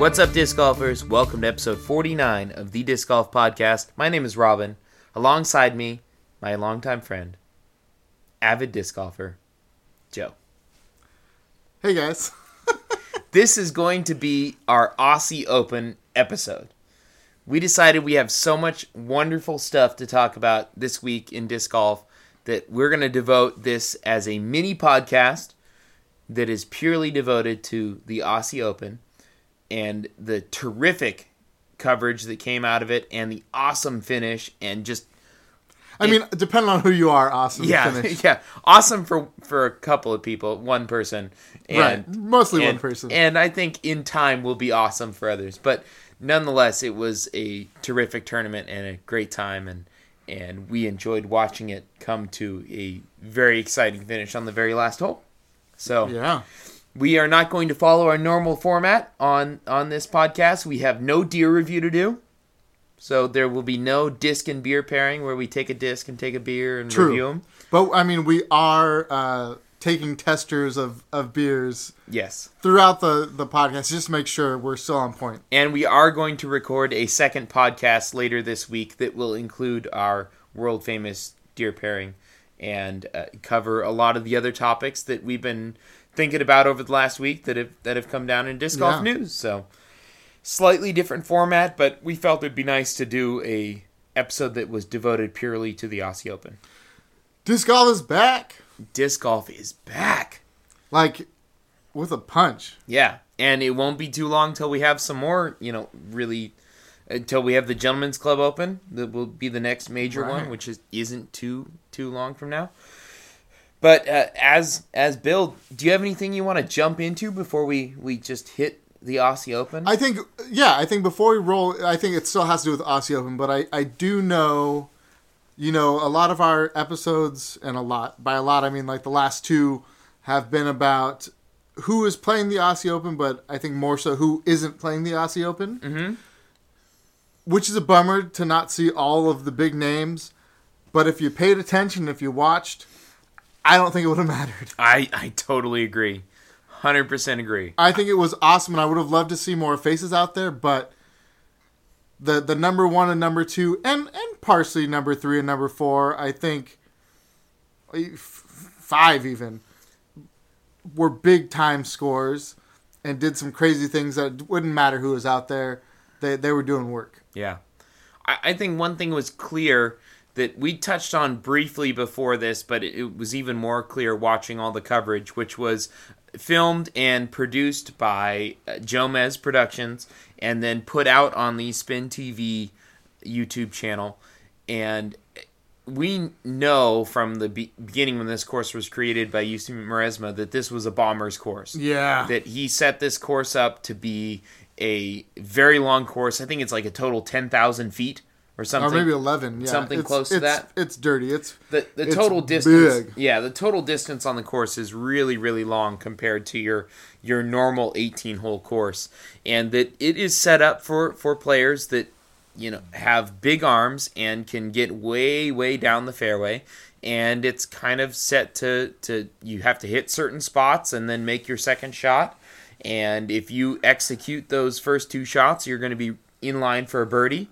What's up, disc golfers? Welcome to episode 49 of the Disc Golf Podcast. My name is Robin. Alongside me, my longtime friend, avid disc golfer, Joe. Hey guys. This is going to be our Aussie Open episode. We decided we have so much wonderful stuff to talk about this week in disc golf that we're going to devote this as a mini podcast that is purely devoted to the Aussie Open and the terrific coverage that came out of it and the awesome finish and just I mean, depending on who you are, awesome yeah finish. yeah awesome for for a couple of people one person and Right. Mostly and, one person. and i think in time will be awesome for others but nonetheless it was a terrific tournament and a great time and and we enjoyed watching it come to a very exciting finish on the very last hole so yeah. We are not going to follow our normal format on on this podcast. We have no deer review to do. So there will be no disc and beer pairing where we take a disc and take a beer and True. review them. But I mean, we are uh, taking testers of, of beers Yes. throughout the, the podcast just to make sure we're still on point. And we are going to record a second podcast later this week that will include our world famous deer pairing and uh, cover a lot of the other topics that we've been thinking about over the last week that have that have come down in disc golf Yeah. news. So slightly different format, but we felt it'd be nice to do a episode that was devoted purely to the Aussie Open. Disc golf is back. Disc golf is back. Like, with a punch. Yeah, and it won't be too long till we have some more, you know, really until we have the Gentlemen's Club Open. That will be the next major Right. one, which is isn't too too long from now. But uh, as as Bill, do you have anything you want to jump into before we we just hit the Aussie Open? I think, yeah, I think before we roll, I think it still has to do with Aussie Open, but I, I do know, you know, a lot of our episodes, and a lot, by a lot, I mean like the last two have been about who is playing the Aussie Open, but I think more so who isn't playing the Aussie Open. Mhm. Which is a bummer to not see all of the big names, but if you paid attention, if you watched, I don't think it would have mattered. I I totally agree, hundred percent agree. I think it was awesome, and I would have loved to see more faces out there. But the the number one and number two, and and partially number three and number four, I think eh, f- five even were big time scores and did some crazy things that wouldn't matter who was out there. They they were doing work. Yeah. I, I think one thing was clear that we touched on briefly before this, but it, was even more clear watching all the coverage, which was filmed and produced by uh, Jomez Productions and then put out on the Spin TV YouTube channel. And we know from the be- beginning when this course was created by UC Maresma that this was a bomber's course Yeah. that he set this course up to be a very long course. I think it's like a total ten thousand feet or or maybe eleven. Yeah, something It's- close to it's- that. It's dirty. It's the the it's total distance. big. Yeah, the total distance on the course is really really long compared to your your normal eighteen hole course, and that it is set up for for players that you know have big arms and can get way way down the fairway. And it's kind of set to, to you have to hit certain spots and then make your second shot. And if you execute those first two shots, you're going to be in line for a birdie.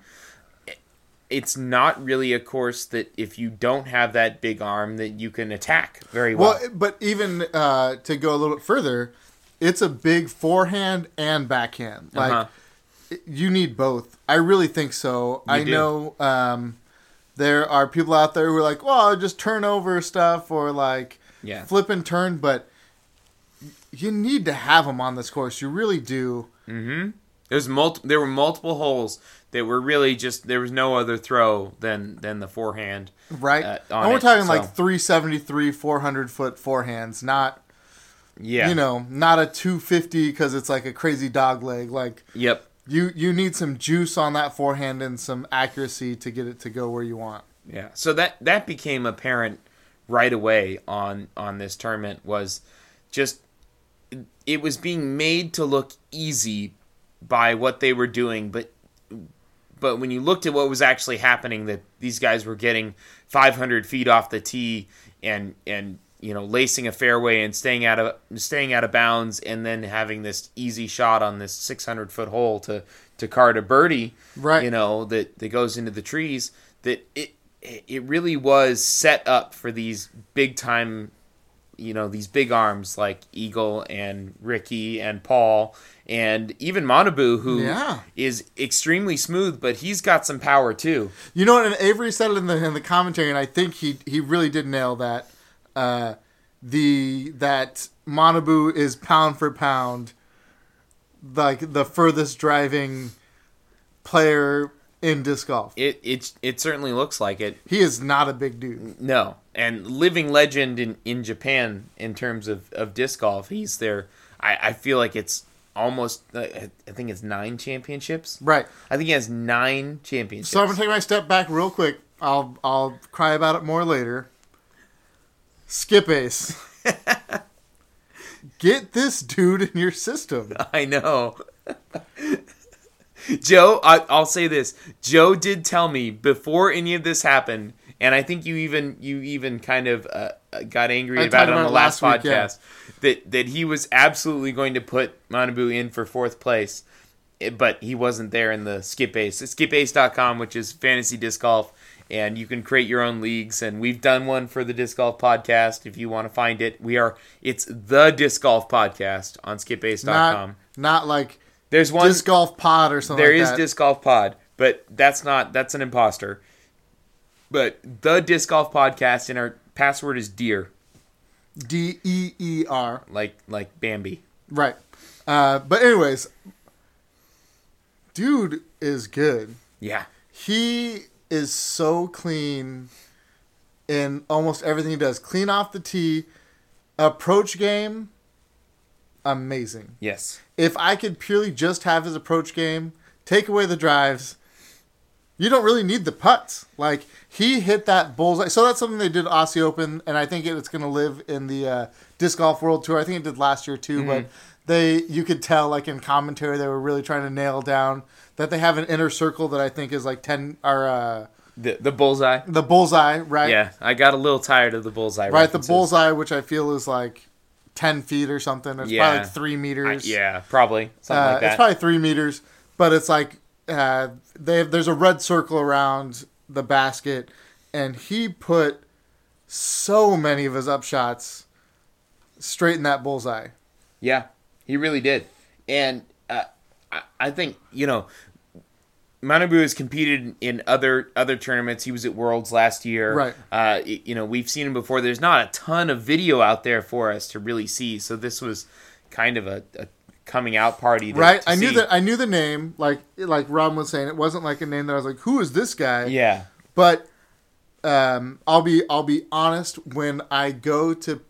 It's not really a course that if you don't have that big arm that you can attack very well. Well, but even uh, to go a little bit further, it's a big forehand and backhand. Like Uh-huh. you need both. I really think so. I do. know um, there are people out there who are like, "Well, just turn over stuff or like Yeah. flip and turn," but you need to have them on this course. You really do. There's multi- there were multiple holes that were really just there was no other throw than than the forehand. Right, Uh, and we're it, talking so- like 373, 400 foot forehands, not Yeah. you know, not a 250 because it's like a crazy dog leg. Like Yep. You you need some juice on that forehand and some accuracy to get it to go where you want. Yeah. So that that became apparent right away on on this tournament was just it was being made to look easy by what they were doing, but but when you looked at what was actually happening, that these guys were getting 500 feet off the tee and and you know lacing a fairway and staying out of staying out of bounds, and then having this easy shot on this 600 foot hole to to card a birdie, Right. You know that that goes into the trees. That it it really was set up for these big time you know these big arms like Eagle and Ricky and Paul and even Manabu, who is Yeah. extremely smooth but he's got some power too. You know what? And Avery said it in the in the commentary, and I think he he really did nail that. Uh, the that Manabu is pound for pound, like the furthest driving player in disc golf. It it it certainly looks like it. He is not a big dude. No. And living legend in, in Japan in terms of, of disc golf. He's there I, I feel like it's almost uh, I think it's 9 championships. Right. I think he has 9 championships. So I'm gonna take my step back real quick. I'll I'll cry about it more later. Skip Ace. Get this dude in your system. I know. Joe, I, I'll say this. Joe did tell me before any of this happened, and I think you even you even kind of uh, got angry about it on the last, last week, yeah. podcast that that he was absolutely going to put Manabu in for fourth place, eh, but he wasn't there in the Skip Ace. Skipace.com, which is fantasy disc golf, and you can create your own leagues. And we've done one for the disc golf podcast. If you want to find it, we are. It's the disc golf podcast on skipace.com. Not not like There's one. disc golf pod or something. There like is disc golf pod, but that's not. That's an imposter. But the disc golf podcast, in our password is deer, D E E R. like like Bambi. Right. Uh, but anyways, dude is good. Yeah, He is so clean in almost everything he does. Clean off the tee, approach game, amazing. yes, If I could purely just have his approach game, take away the drives, you don't really need the putts. Like he hit that bullseye. So that's something they did Aussie Open, and I think it's going to live in the uh, disc golf world tour. I think it did last year too, but they you could tell like in commentary they were really trying to nail down that they have an inner circle that I think is like ten or uh, the the bullseye. the bullseye, right? Yeah, I got a little tired of the bullseye. Right, the bullseye, which I feel is like ten feet or something. It's Yeah. probably like three I- meters. yeah, probably something Uh, like that. It's probably three meters, but it's like uh, they have, there's a red circle around the basket, and he put so many of his upshots straight in that bullseye. Yeah, he really did. And uh, I, I think you know, Manabu has competed in other other tournaments. He was at Worlds last year. Right. Uh, you know, we've seen him before. There's not a ton of video out there for us to really see. So this was kind of a, a coming out party. To, right? to I knew that I knew the name, like like Ron was saying, it wasn't like a name that I was like, who is this guy? Yeah. But um, I'll be I'll be honest when I go to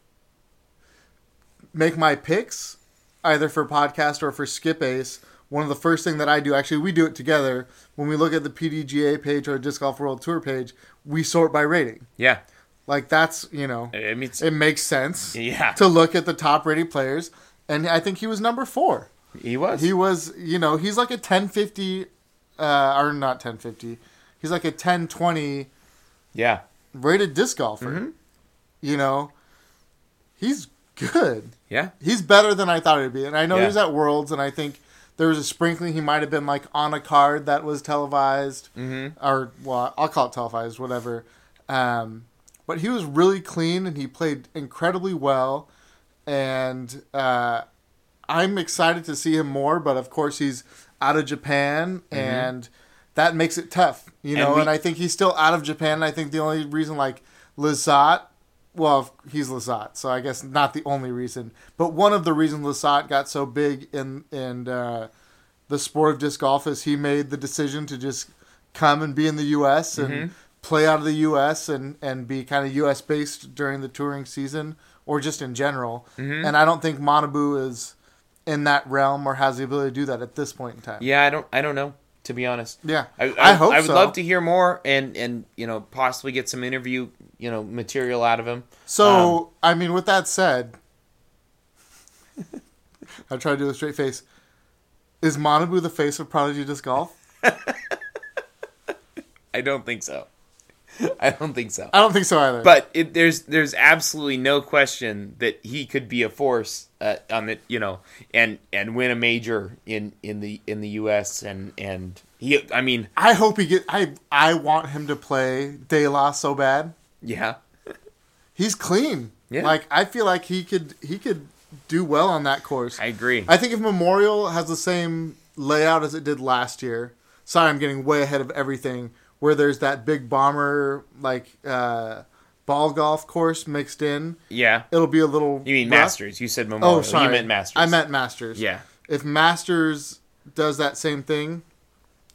make my picks, either for podcast or for Skip Ace. One of the first thing that I do, actually, we do it together. When we look at the PDGA page or Disc Golf World Tour page, we sort by rating. Yeah. Like that's you know, I mean, it's, it makes sense yeah. to look at the top rated players, and I think he was number four. He was. He was, you know, he's like a 1050, uh, or not 1050. He's like a 1020 yeah. rated disc golfer. Mm-hmm. You know, he's good. Yeah. He's better than I thought he'd be. And I know Yeah. he was at Worlds, and I think there was a sprinkling. He might have been like on a card that was televised, Mm-hmm. or well, I'll call it televised, whatever. Um, but he was really clean, and he played incredibly well. And uh, I'm excited to see him more. But of course, he's out of Japan, and that makes it tough, you Mm-hmm. And know. we- And, I think he's still out of Japan. And I think the only reason, like Lizotte, well, he's Lizotte, so I guess not the only reason, but one of the reasons Lizotte got so big in in uh, the sport of disc golf is he made the decision to just come and be in the U.S. and Mm-hmm. play out of the U.S. and and be kind of U.S. based during the touring season or just in general. Mm-hmm. And I don't think Manabu is in that realm or has the ability to do that at this point in time. Yeah. I don't. I don't know. To be honest. Yeah, I, I, I hope I would so. love to hear more and and you know possibly get some interview you know material out of him. So Um, I mean, with that said, I try to do a straight face. Is Manabu the face of Prodigy Disc Golf? I don't think so. I don't think so. I don't think so either. But it, there's there's absolutely no question that he could be a force uh, on the you know and and win a major in in the in the U.S. and and he I mean I hope he get. I I want him to play De La so bad. yeah He's clean. Yeah. Like I feel like he could he could do well on that course. I agree. I think if Memorial has the same layout as it did last year. Sorry, I'm getting way ahead of everything. Where there's that big bomber like uh, ball golf course mixed in. yeah. It'll be a little. You mean rough. Masters? You said Memorial. Oh, sorry. You meant Masters. I meant Masters. yeah. If Masters does that same thing,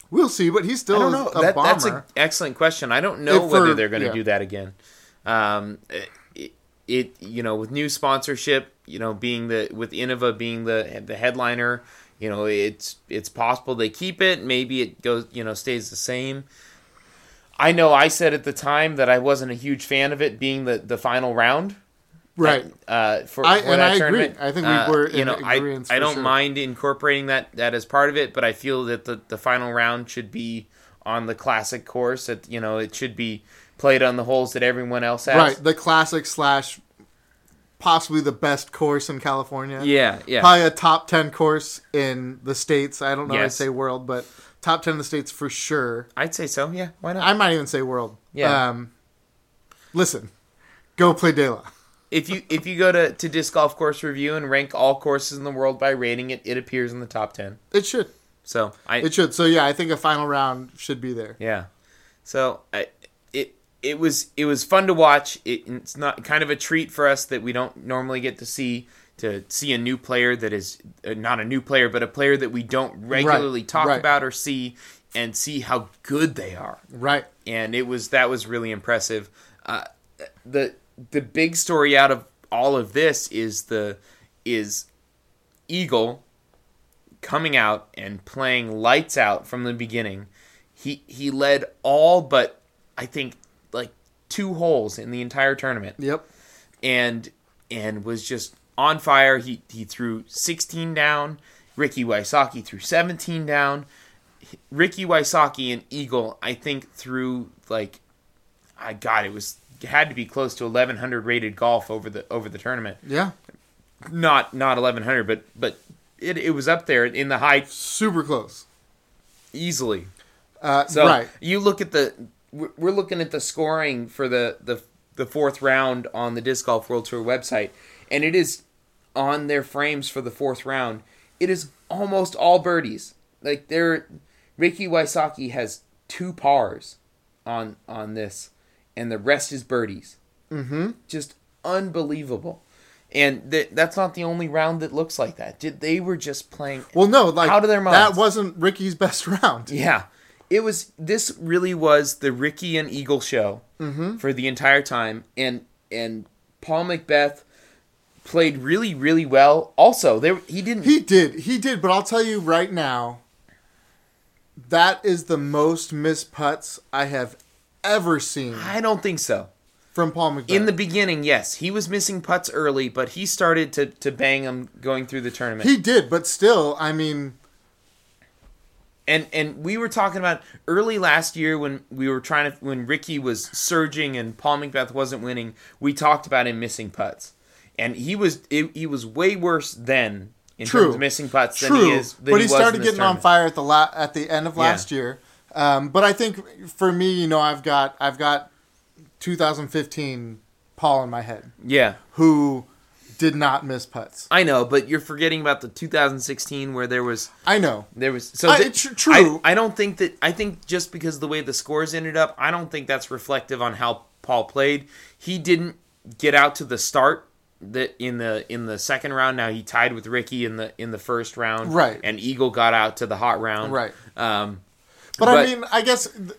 we'll see. But he's still I don't know. a That, bomber. that's an excellent question. I don't know If whether for- they're going to yeah. do that again. Um, it, it you know with new sponsorship, you know being the with Innova being the the headliner, you know it's it's possible they keep it. Maybe it goes you know stays the same. I know I said at the time that I wasn't a huge fan of it being the the final round. right. Uh, for, I- for and that I agree. I think we Uh, were you in know, I, I don't sure. mind incorporating that that as part of it, but I feel that the, the final round should be on the classic course. That you know, it should be played on the holes that everyone else has. Right. The classic slash possibly the best course in California. Yeah. Yeah. Probably a top ten course in the states. I don't know. I'd say world, but top ten in the states for sure. I'd say so. Yeah. Why not? I might even say world. Yeah. Um, listen, go play De La. if you if you go to to disc golf course review and rank all courses in the world by rating it, it appears in the top ten. It should. So I It should. So yeah, I think a final round should be there. Yeah. So I, it it was it was fun to watch. It, it's not kind of a treat for us that we don't normally get to see to see a new player that is uh, not a new player, but a player that we don't regularly talk right. about or see, and see how good they are. Right. And it was that was really impressive. Uh, the the big story out of all of this is the is Eagle coming out and playing lights out from the beginning. He he led all but I think like two holes in the entire tournament Yep. and and was just on fire. He he threw 16 down. Ricky Wysocki threw 17 down. Ricky Wysocki and Eagle, I think, threw like, I God, it was it had to be close to 1100 rated golf over the over the tournament. Yeah. Not not 1100, but but it, it was up there in the high Super close. easily. Uh, So right. you look at the we're we're looking at the scoring for the the the fourth round on the Disc Golf World Tour website, and it is on their frames for the fourth round. It is almost all birdies. Like there, Ricky Wysocki has two pars on on this, and the rest is birdies. Mm-hmm. Just unbelievable. And th- that's not the only round that looks like that. Did they were just playing Well, no, like Out of their that wasn't Ricky's best round. yeah. It was this really was the Ricky and Eagle show for the entire time and and Paul McBeth played really really well. Also, there he didn't He did. He did. But I'll tell you right now, that is the most missed putts I have ever seen I don't think so. from Paul McBeth. In the beginning, yes, he was missing putts early, but he started to to bang them going through the tournament. he did, but still, I mean, and and we were talking about early last year when we were trying to when Ricky was surging and Paul McBeth wasn't winning. We talked about him missing putts, and he was it, he was way worse then in True. terms of missing putts than true. he is. Than but he, was started getting on fire at the la- at the end of Yeah. last year. Um, but I think for me, you know, I've got I've got 2015 Paul in my head, Yeah, who did not miss putts. I know, but you're forgetting about the 2016 where there was I know. there was so I- tr- true. I, I don't think that I think just because the way the scores ended up, I don't think that's reflective on how Paul played. He didn't get out to the start that in the in the second round. Now he tied with Ricky in the in the first round, Right. And Eagle got out to the hot round, Right. Um, But, But- I mean, I guess th-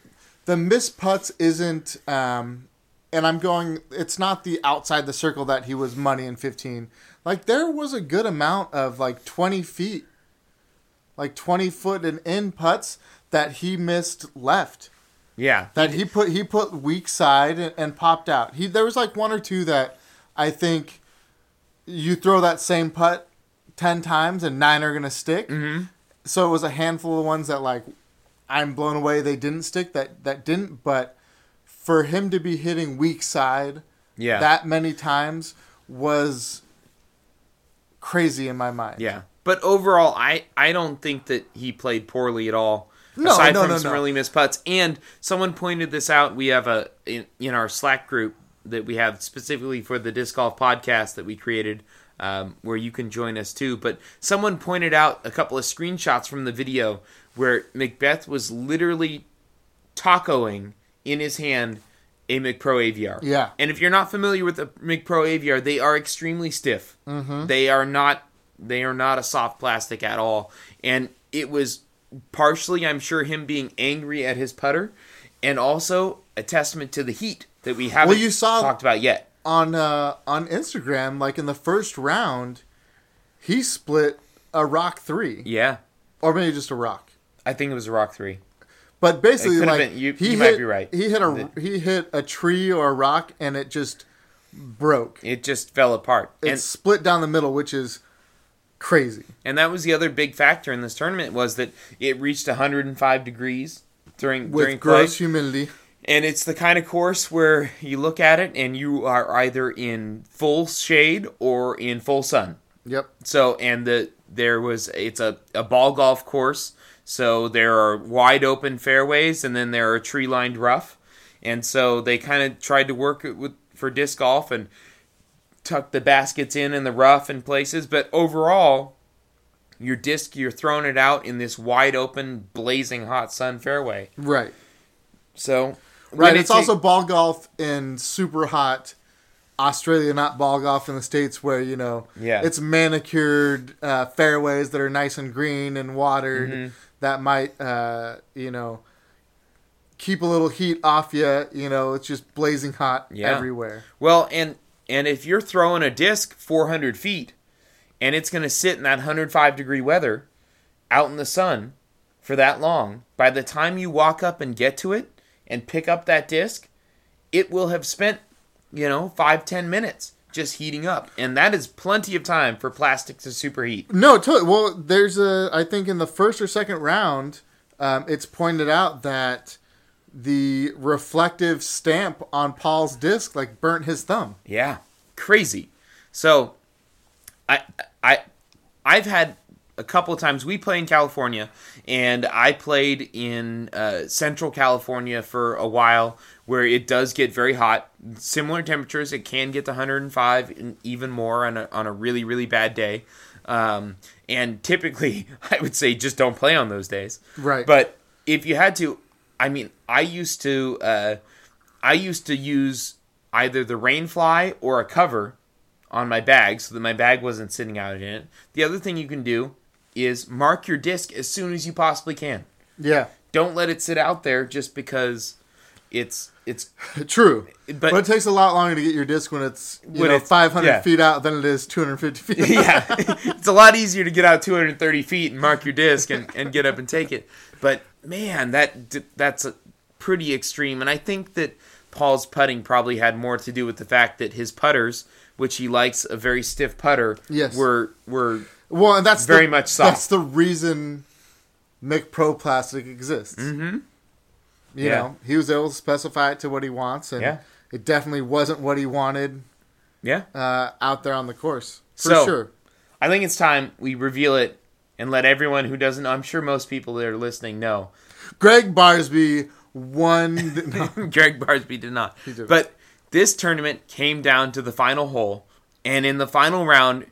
the miss putts isn't, um, and I'm going. It's not the outside the circle that he was money in 15. Like there was a good amount of like 20 feet, like 20 foot and in putts that he missed left. yeah, That he put he put weak side and, and popped out. He there was like one or two that I think you throw that same putt ten times and nine are gonna stick. Mhm. So it was a handful of ones that like I'm blown away they didn't stick that that didn't. But for him to be hitting weak side Yeah. that many times was crazy in my mind. Yeah, but overall, I I don't think that he played poorly at all. No, aside no, from no, some really missed putts, and someone pointed this out. We have a in, in our Slack group that we have specifically for the disc golf podcast that we created, um, where you can join us too. But someone pointed out a couple of screenshots from the video where McBeth was literally tacoing in his hand a McPro AVR. Yeah. And if you're not familiar with the McPro AVR, they are extremely stiff. Mm-hmm. They are not they are not a soft plastic at all. And it was partially, I'm sure, him being angry at his putter, and also a testament to the heat that we haven't you saw- talked about yet. On uh, on Instagram, like in the first round, he split a rock three, Yeah, or maybe just a rock. I think it was a Rock Three. But basically, like been- you- he you hit, might be right. He hit a he hit a tree or a rock, and it just broke. It just fell apart. It and split down the middle, which is crazy. and that was the other big factor in this tournament was that it reached 105 degrees during With during play. humidity. And it's the kind of course where you look at it and you are either in full shade or in full sun. Yep. So and the there was it's a, a ball golf course. So there are wide open fairways and then there are tree lined rough. And so they kind of tried to work it with for disc golf and tuck the baskets in in the rough in places, but overall your disc you're throwing it out in this wide open blazing hot sun fairway. Right. So Right. It's it ta- also ball golf in super hot Australia, not ball golf in the states where you know Yeah. it's manicured uh, fairways that are nice and green and watered Mm-hmm. that might uh, you know keep a little heat off you. You know, it's just blazing hot Yeah. everywhere. Well, and and if you're throwing a disc 400 feet, and it's going to sit in that 105 degree weather, out in the sun, for that long, by the time you walk up and get to it and pick up that disc, it will have spent, you know, five ten minutes just heating up, and that is plenty of time for plastic to superheat. No, totally. Well, there's a. I think in the first or second round, um, it's pointed out that the reflective stamp on Paul's disc like burnt his thumb. Yeah, crazy. So, I I I've had a couple of times. We play in California, and I played in uh, Central California for a while, where it does get very hot. Similar temperatures, it can get to 105 and even more on a on a really really bad day. Um, and typically, I would say just don't play on those days. Right. But if you had to, I mean, I used to, uh, I used to use either the rainfly or a cover on my bag so that my bag wasn't sitting out in it. The other thing you can do is mark your disc as soon as you possibly can. Yeah, Don't let it sit out there just because it's it's true. But- But, it takes a lot longer to get your disc when it's you When know it's- 500 yeah. feet out than it is 250 feet. yeah, it's a lot easier to get out 230 feet and mark your disc and, and get up and take it. But man, that that's a pretty extreme. And I think that Paul's putting probably had more to do with the fact that his putters, which he likes a very stiff putter, Yes. were were Well, and that's Very the, much soft. That's the reason McPro exists. mm-hmm. You Yeah. know, he was able to specify it to what he wants, and Yeah. it definitely wasn't what he wanted yeah. uh, out there on the course for So- sure. I think it's time we reveal it and let everyone who doesn't. I'm sure most people that are listening know. Greg Barsby won. no, Greg Barsby did not. did. But this tournament came down to the final hole, and in the final round,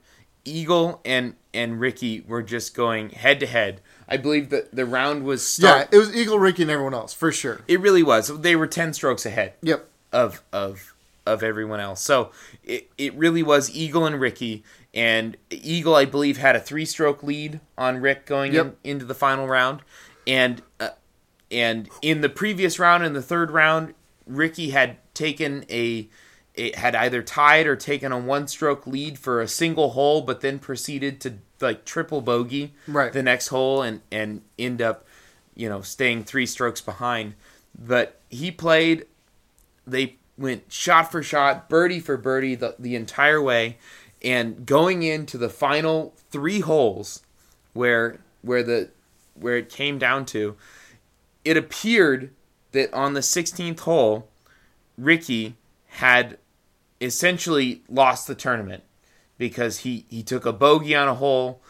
Eagle and and Ricky were just going head to head. I believe that the round was yeah, it was Eagle, Ricky, and everyone else for sure. It really was. They were ten strokes ahead Yep. of of of everyone else. So it, it really was Eagle and Ricky. And Eagle, I believe, had a three stroke lead on Rick going Yep. in, into the final round. And uh, and in the previous round, in the third round, Ricky had taken a it had either tied or taken a one stroke lead for a single hole, but then proceeded to like triple bogey Right. the next hole and and end up, you know, staying three strokes behind. But he played they went shot for shot, birdie for birdie the, the entire way, and going into the final three holes, where where the where it came down to, it appeared that on the 16th hole, Ricky had essentially lost the tournament because he he took a bogey on a hole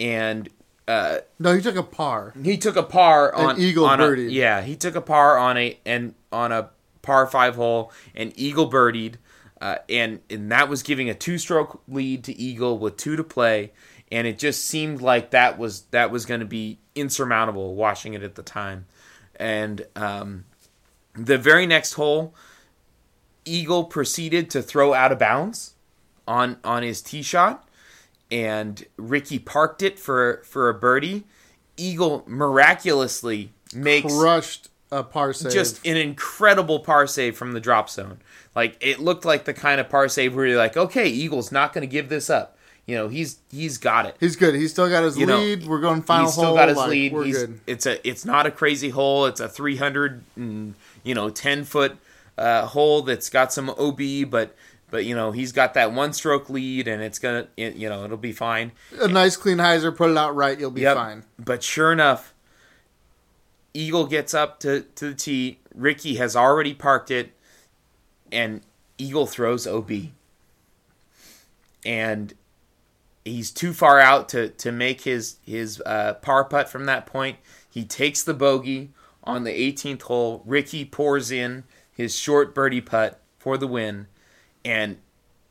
and uh, No, he took a par. he took a par on an eagle on a- yeah, he took a par on a and on a par five hole and eagle birdied, uh, and and that was giving a two stroke lead to eagle with two to play, and it just seemed like that was that was going to be insurmountable watching it at the time, and um, the very next hole, eagle proceeded to throw out of bounds on on his tee shot and Ricky parked it for for a birdie. Eagle miraculously makes Crushed a par save. just an incredible par save from the drop zone. Like it looked like the kind of par save where you're like, okay, Eagle's not going to give this up. You know, he's he's got it. He's good. He's still got his You know, lead. We're going final he's still hole. got his like, lead. We're He's, good. It's a it's not a crazy hole. It's a 300 and, you know 10 foot uh, hole that's got some OB, but but you know he's got that one stroke lead, and it's gonna it, you know it'll be fine. A nice clean hyzer. Put it out right. You'll be Yep. fine. But sure enough, Eagle gets up to, to the tee. Ricky has already parked it, and Eagle throws OB. And he's too far out to, to make his, his uh, par putt from that point. He takes the bogey on the 18th hole. Ricky pours in his short birdie putt for the win. And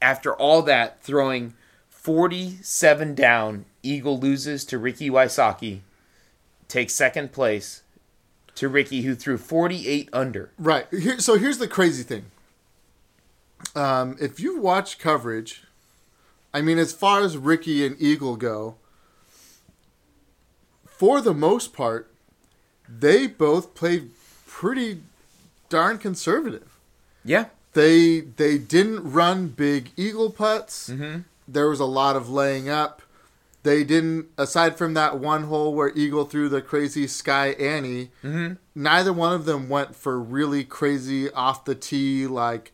after all that, throwing 47 down, Eagle loses to Ricky Wysocki, takes second place to Ricky, who threw 48 under. Right. Here, so here's the crazy thing. Um, if you watch coverage, I mean, as far as Ricky and Eagle go, for the most part, they both played pretty darn conservative. Yeah. They they didn't run big eagle putts. Mm-hmm. There was a lot of laying up. They didn't, aside from that one hole where Eagle threw the crazy Sky Annie. Mm-hmm. Neither one of them went for really crazy off the tee like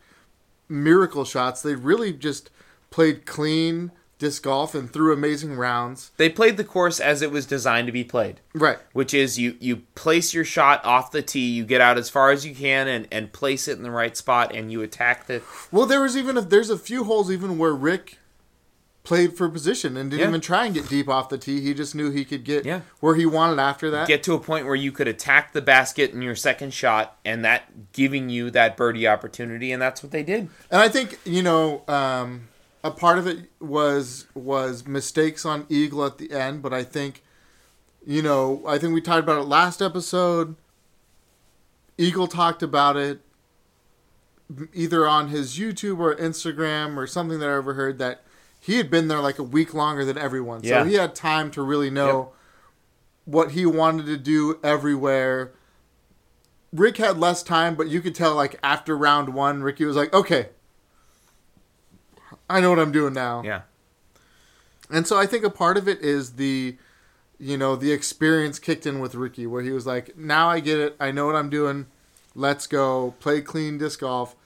miracle shots. They really just played clean disc golf and threw amazing rounds. They played the course as it was designed to be played, Right. which is you, you place your shot off the tee, you get out as far as you can and, and place it in the right spot, and you attack the. Well, there was even if there's a few holes even where Rick played for position and didn't Yeah. even try and get deep off the tee. He just knew he could get Yeah. where he wanted after that. Get to a point where you could attack the basket in your second shot, and that giving you that birdie opportunity, and that's what they did. And I think you know um, a part of it was was mistakes on Eagle at the end, but I think you know I think we talked about it last episode. Eagle talked about it either on his YouTube or Instagram or something that I overheard that he had been there like a week longer than everyone, Yeah. so he had time to really know what he wanted to do everywhere. Rick had less time, but you could tell like after round one, Ricky was like, "Okay, I know what I'm doing now." Yeah. And so I think a part of it is the, you know, the experience kicked in with Ricky, where he was like, "Now I get it. I know what I'm doing. Let's go play clean disc golf."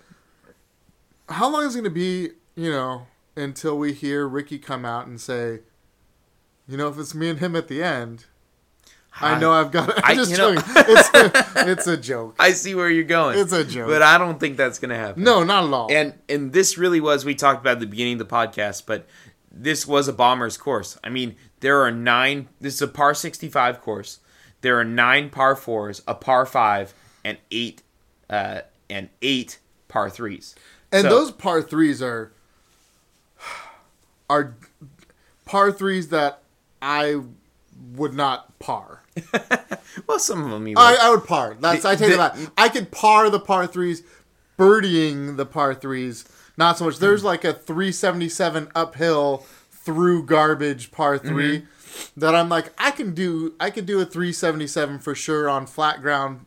How long is it going to be, you know, until we hear Ricky come out and say, "You know, if it's me and him at the end." I know I've got. I- I'm just you joking. It's a, it's a joke. I see where you're going. It's a joke. But I don't think that's going to happen. No, not at all. And and this really was we talked about at the beginning of the podcast, but this was a bomber's course. I mean, there are nine. This is a par sixty five course. There are nine par fours, a par five, and eight uh, and eight par threes. And So- those par threes are are par threes that I would not par. Well, some of them you. I, would. I would par. That's The- I take the- that. back. I could par the par threes, birdieing the par threes. Not so much. There's like a 377 uphill through garbage par 3 mm-hmm. that I'm like I can do. I could do a 377 for sure on flat ground.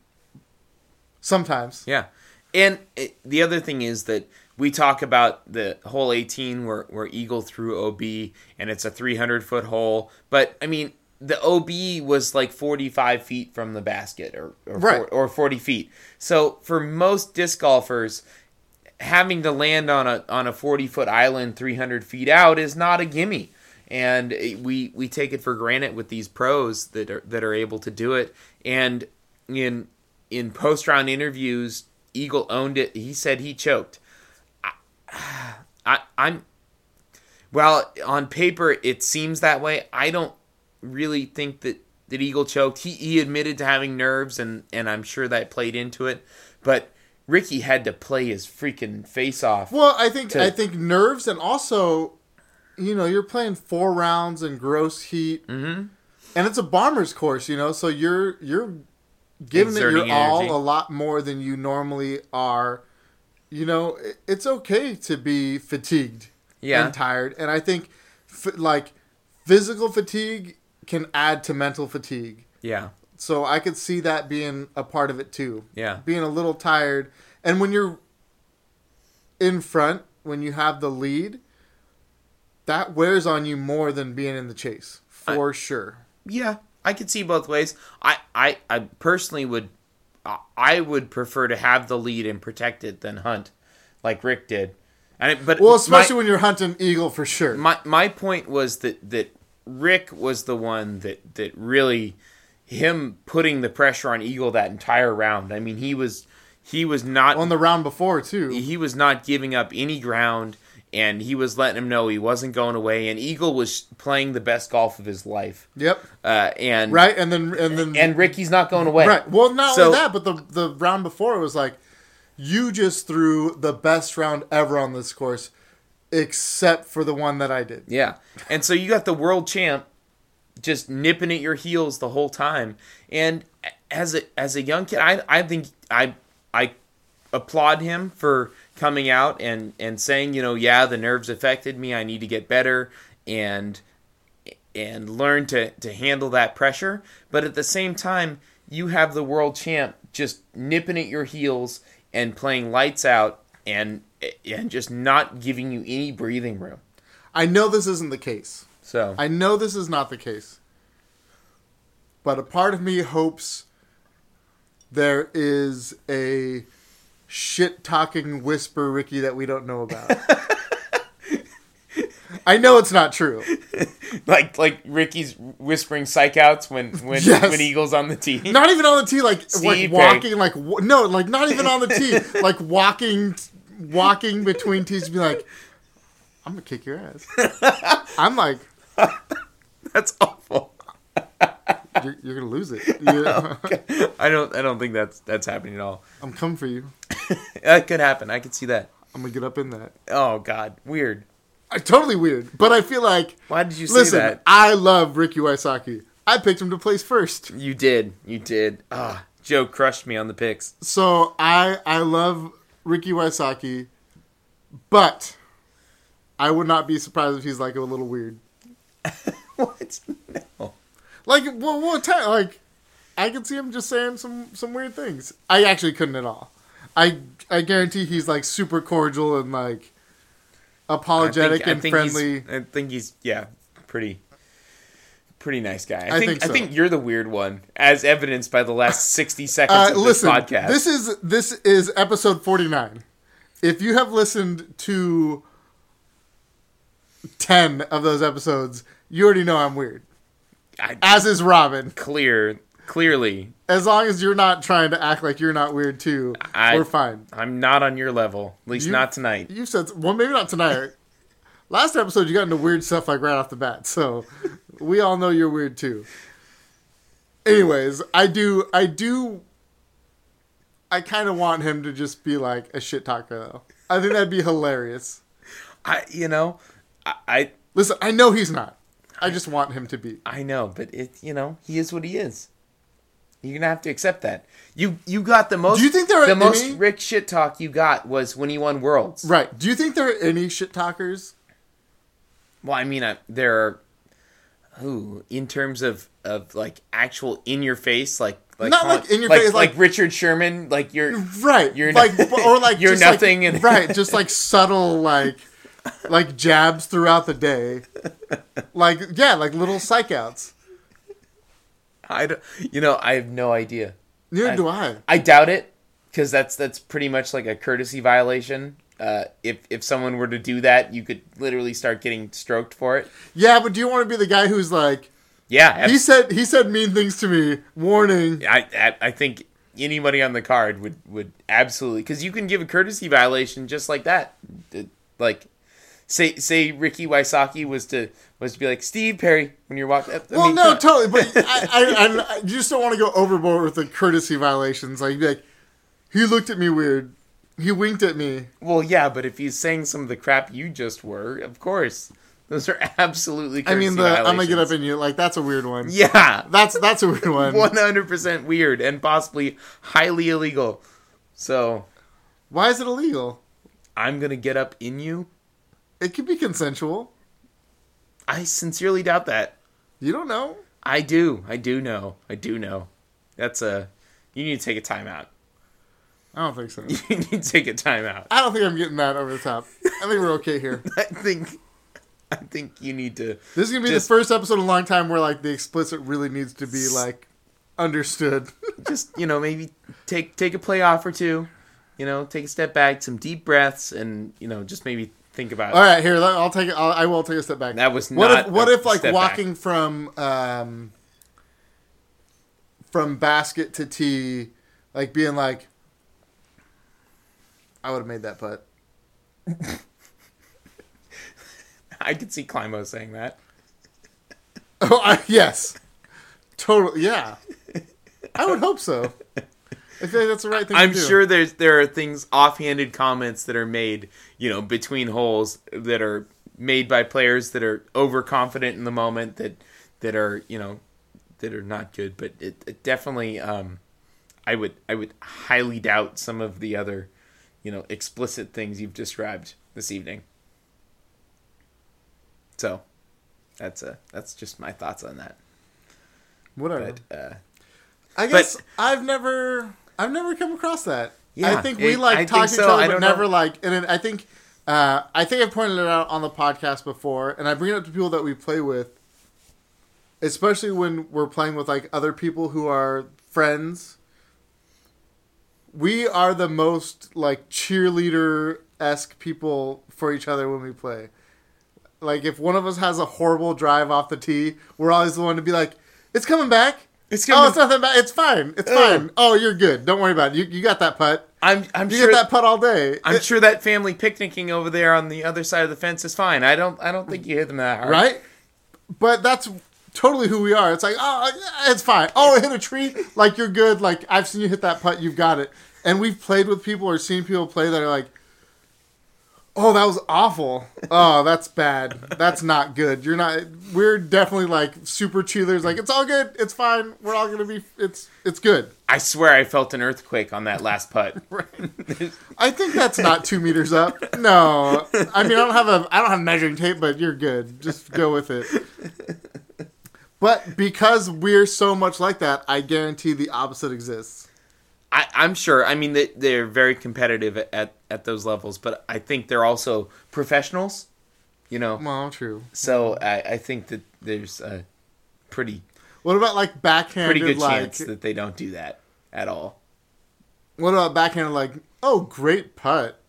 Sometimes. Yeah, and it, the other thing is that we talk about the hole 18 where where Eagle through OB and it's a 300 foot hole, but I mean the OB was like 45 feet from the basket or or, Right. four- or 40 feet. So for most disc golfers, having to land on a on a 40 foot island 300 feet out is not a gimme. And we we take it for granted with these pros that are that are able to do it. And in in post round interviews, Eagle owned it. He said he choked. I, I I'm well on paper it seems that way. I don't really think that that Eagle choked. He he admitted to having nerves and and I'm sure that played into it. But Ricky had to play his freaking face off. Well, I think to- I think nerves and also, you know, you're playing four rounds in gross heat, Mm-hmm. and it's a bomber's course, you know, so you're you're giving it your all a lot more than you normally are. You know, it- it's okay to be fatigued Yeah. and tired, and I think f- like physical fatigue can add to mental fatigue. Yeah. So I could see that being a part of it too Yeah. being a little tired. And when you're in front, when you have the lead, that wears on you more than being in the chase, for sure. Yeah, I could see both ways. I, I, I personally would, I- I would prefer to have the lead and protect it than hunt, like Rick did. And it, but Well, especially my, when you're hunting eagle for sure. my my point was that that Rick was the one that that really him putting the pressure on Eagle that entire round. I mean, he was he was not on the round before too. he was not giving up any ground and he was letting him know he wasn't going away and Eagle was playing the best golf of his life. Yep. Uh, and Right, and then and then and Ricky's not going away. right. Well, not So- only that, but the the round before it was like you just threw the best round ever on this course, except for the one that I did. Yeah. And so you got the world champ just nipping at your heels the whole time. And as a as a young kid, I I think I I applaud him for coming out and and saying, you know, yeah, the nerves affected me. I need to get better and and learn to to handle that pressure. But at the same time, you have the world champ just nipping at your heels and playing lights out and and just not giving you any breathing room. I know this isn't the case. So I know this is not the case. But a part of me hopes there is a shit talking whisper Ricky that we don't know about. I know it's not true. like like Ricky's whispering psych outs when when Yes. when Eagle's on the tee. Not even on the tee, like Steve like walking, like w- no, like not even on the tee, like walking, walking between tees, be like, I'm gonna kick your ass. I'm like, That's awful. you're, you're gonna lose it. I don't I don't think that's that's happening at all. I'm coming for you. That could happen. I could see that. I'm gonna get up in that. Oh God, weird. Uh, totally weird, but I feel like Why did you say listen. that? I love Ricky Wysocki. I picked him to place first, You did. You did. Ah, Joe crushed me on the picks. so I I love Ricky Wysocki, but I would not be surprised if he's like a little weird. what? No. Like well, what time? Like I could see him just saying some some weird things. I actually couldn't at all. I I guarantee he's like super cordial and like apologetic and friendly. I think he's yeah, pretty pretty nice guy. I, I think, think so. I think you're the weird one, as evidenced by the last sixty seconds Uh, of this listen, podcast. this is this is episode forty nine. If you have listened to ten of those episodes, you already know I'm weird. I, As is Robin. clear, clearly, As long as you're not trying to act like you're not weird too, I- we're fine. I'm not on your level. At least You- not tonight. You said well, maybe not tonight. Last episode, you got into weird stuff like right off the bat, so we all know you're weird too. Anyways, I do, I do, I kind of want him to just be like a shit talker though. I think that'd be hilarious. I, you know, I, I, Listen, I know he's not. I just want him to be. I know, but it, you know, he is what he is. You're gonna have to accept that. You, you got the most. Do you think there are the most any- Rick shit talk you got was when he won worlds? Right. Do you think there are any shit talkers? Well, I mean, I, there are. Who, in terms of of like actual in your face, like like Not like in your like, face, like- Richard Sherman, like you're Right. You're like no- or like you're just like- nothing and- right, just like subtle like like jabs throughout the day. Like yeah, like little psych outs. I don't, you know, I have no idea. Neither I- do I. I doubt it because that's that's pretty much like a courtesy violation. Uh, if if someone were to do that, you could literally start getting stroked for it. Yeah, but do you want to be the guy who's like Yeah, he said he said mean things to me, warning. I, I I think anybody on the card would would absolutely because you can give a courtesy violation just like that. Like say say Ricky Wysocki was to was to be like Steve Perry when you're walking. I Well, mean, no, totally. But I, I, I, you just don't want to go overboard with the courtesy violations. Like, like, he looked at me weird. He winked at me. Well, yeah, but if he's saying some of the crap you just were, of course, those are absolutely. I mean, the I'm gonna get up in you. Like, that's a weird one. Yeah, That's that's a weird one. one hundred percent weird and possibly highly illegal. So Why is it illegal? I'm gonna get up in you. It could be consensual. I sincerely doubt that. You don't know. I do. I do know. I do know. That's a. You need to take a timeout. I don't think so. You need to take a timeout. I don't think I'm getting that over the top. I think we're okay here. I think. I think you need to. This is gonna be Just- the first episode in a long time where like the explicit really needs to be like understood. just you know maybe take take a play off or two. You know, take a step back, some deep breaths, and you know just maybe think about. All right, here I'll take it. I'll, I will take a step back. That was what not if what if like step back. walking from um from basket to tee, like being like, I would have made that putt. I could see Climo saying that. Oh, I, yes, totally. Yeah, I would hope so. I feel like that's the right thing. I'm to do. sure there's there are things offhanded comments that are made, you know, between holes that are made by players that are overconfident in the moment that that are you know that are not good. But it, it definitely, um, I would I would highly doubt some of the other, you know, explicit things you've described this evening. So, that's a that's just my thoughts on that. Whatever. But uh, I guess I've never I've never come across that. Yeah, I think we it- like I talk to so. each other, but never know. like. And I think uh, I think I've pointed it out on the podcast before, and I bring it up to people that we play with, especially when we're playing with like other people who are friends. We are the most like cheerleader esque people for each other when we play. Like if one of us has a horrible drive off the tee, we're always the one to be like, "It's coming back." It's coming. Oh, it's nothing bad. It's fine. It's Ugh. fine. Oh, you're good. Don't worry about it. You, you got that putt. I'm I'm You sure get that putt all day. I'm It- sure that family picnicking over there on the other side of the fence is fine. I don't I don't think you hit them that hard. right? But that's totally who we are. It's like, oh, it's fine. Oh, hit a tree. Like you're good. Like I've seen you hit that putt. You've got it. And we've played with people or seen people play that are like, oh, that was awful. Oh, that's bad. That's not good. You're not. We're definitely like super cheerleaders. Like it's all good. It's fine. We're all gonna be. It's it's good. I swear I felt an earthquake on that last putt. I think that's not two meters up. No, I mean I don't have a I don't have measuring tape, but you're good. Just go with it. But because we're so much like that, I guarantee the opposite exists. I, I'm sure. I mean, they, they're very competitive at, at those levels, but I think they're also professionals. You know, Well, true. so I, I think that there's a pretty What about like backhanded? pretty good like, chance that they don't do that at all. what about backhanded? Like, oh, great putt.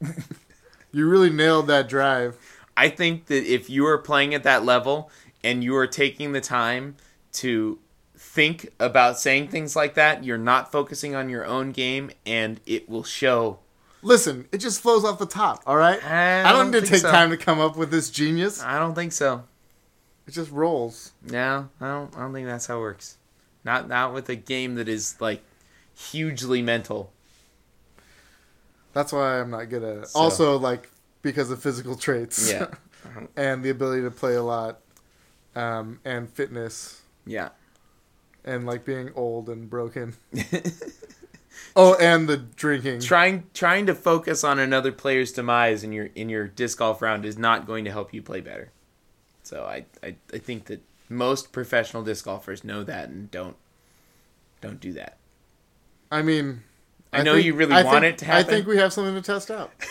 you really nailed that drive. I think that if you are playing at that level and you are taking the time to think about saying things like that, you're not focusing on your own game and it will show. Listen, it just flows off the top. All right. I I don't don't need to take so. time to come up with this genius. I don't think so. It just rolls. No, I don't I don't think that's how it works. Not not with a game that is like hugely mental. That's why I'm not good at it. So- Also, like because of physical traits. Yeah. and the ability to play a lot, um, and fitness, Yeah. and like being old and broken. oh, and the drinking. trying trying to focus on another player's demise in your in your disc golf round is not going to help you play better. So I, I, I think that most professional disc golfers know that and don't don't do that. I mean, I know you really I want think- it to happen. I think we have something to test out.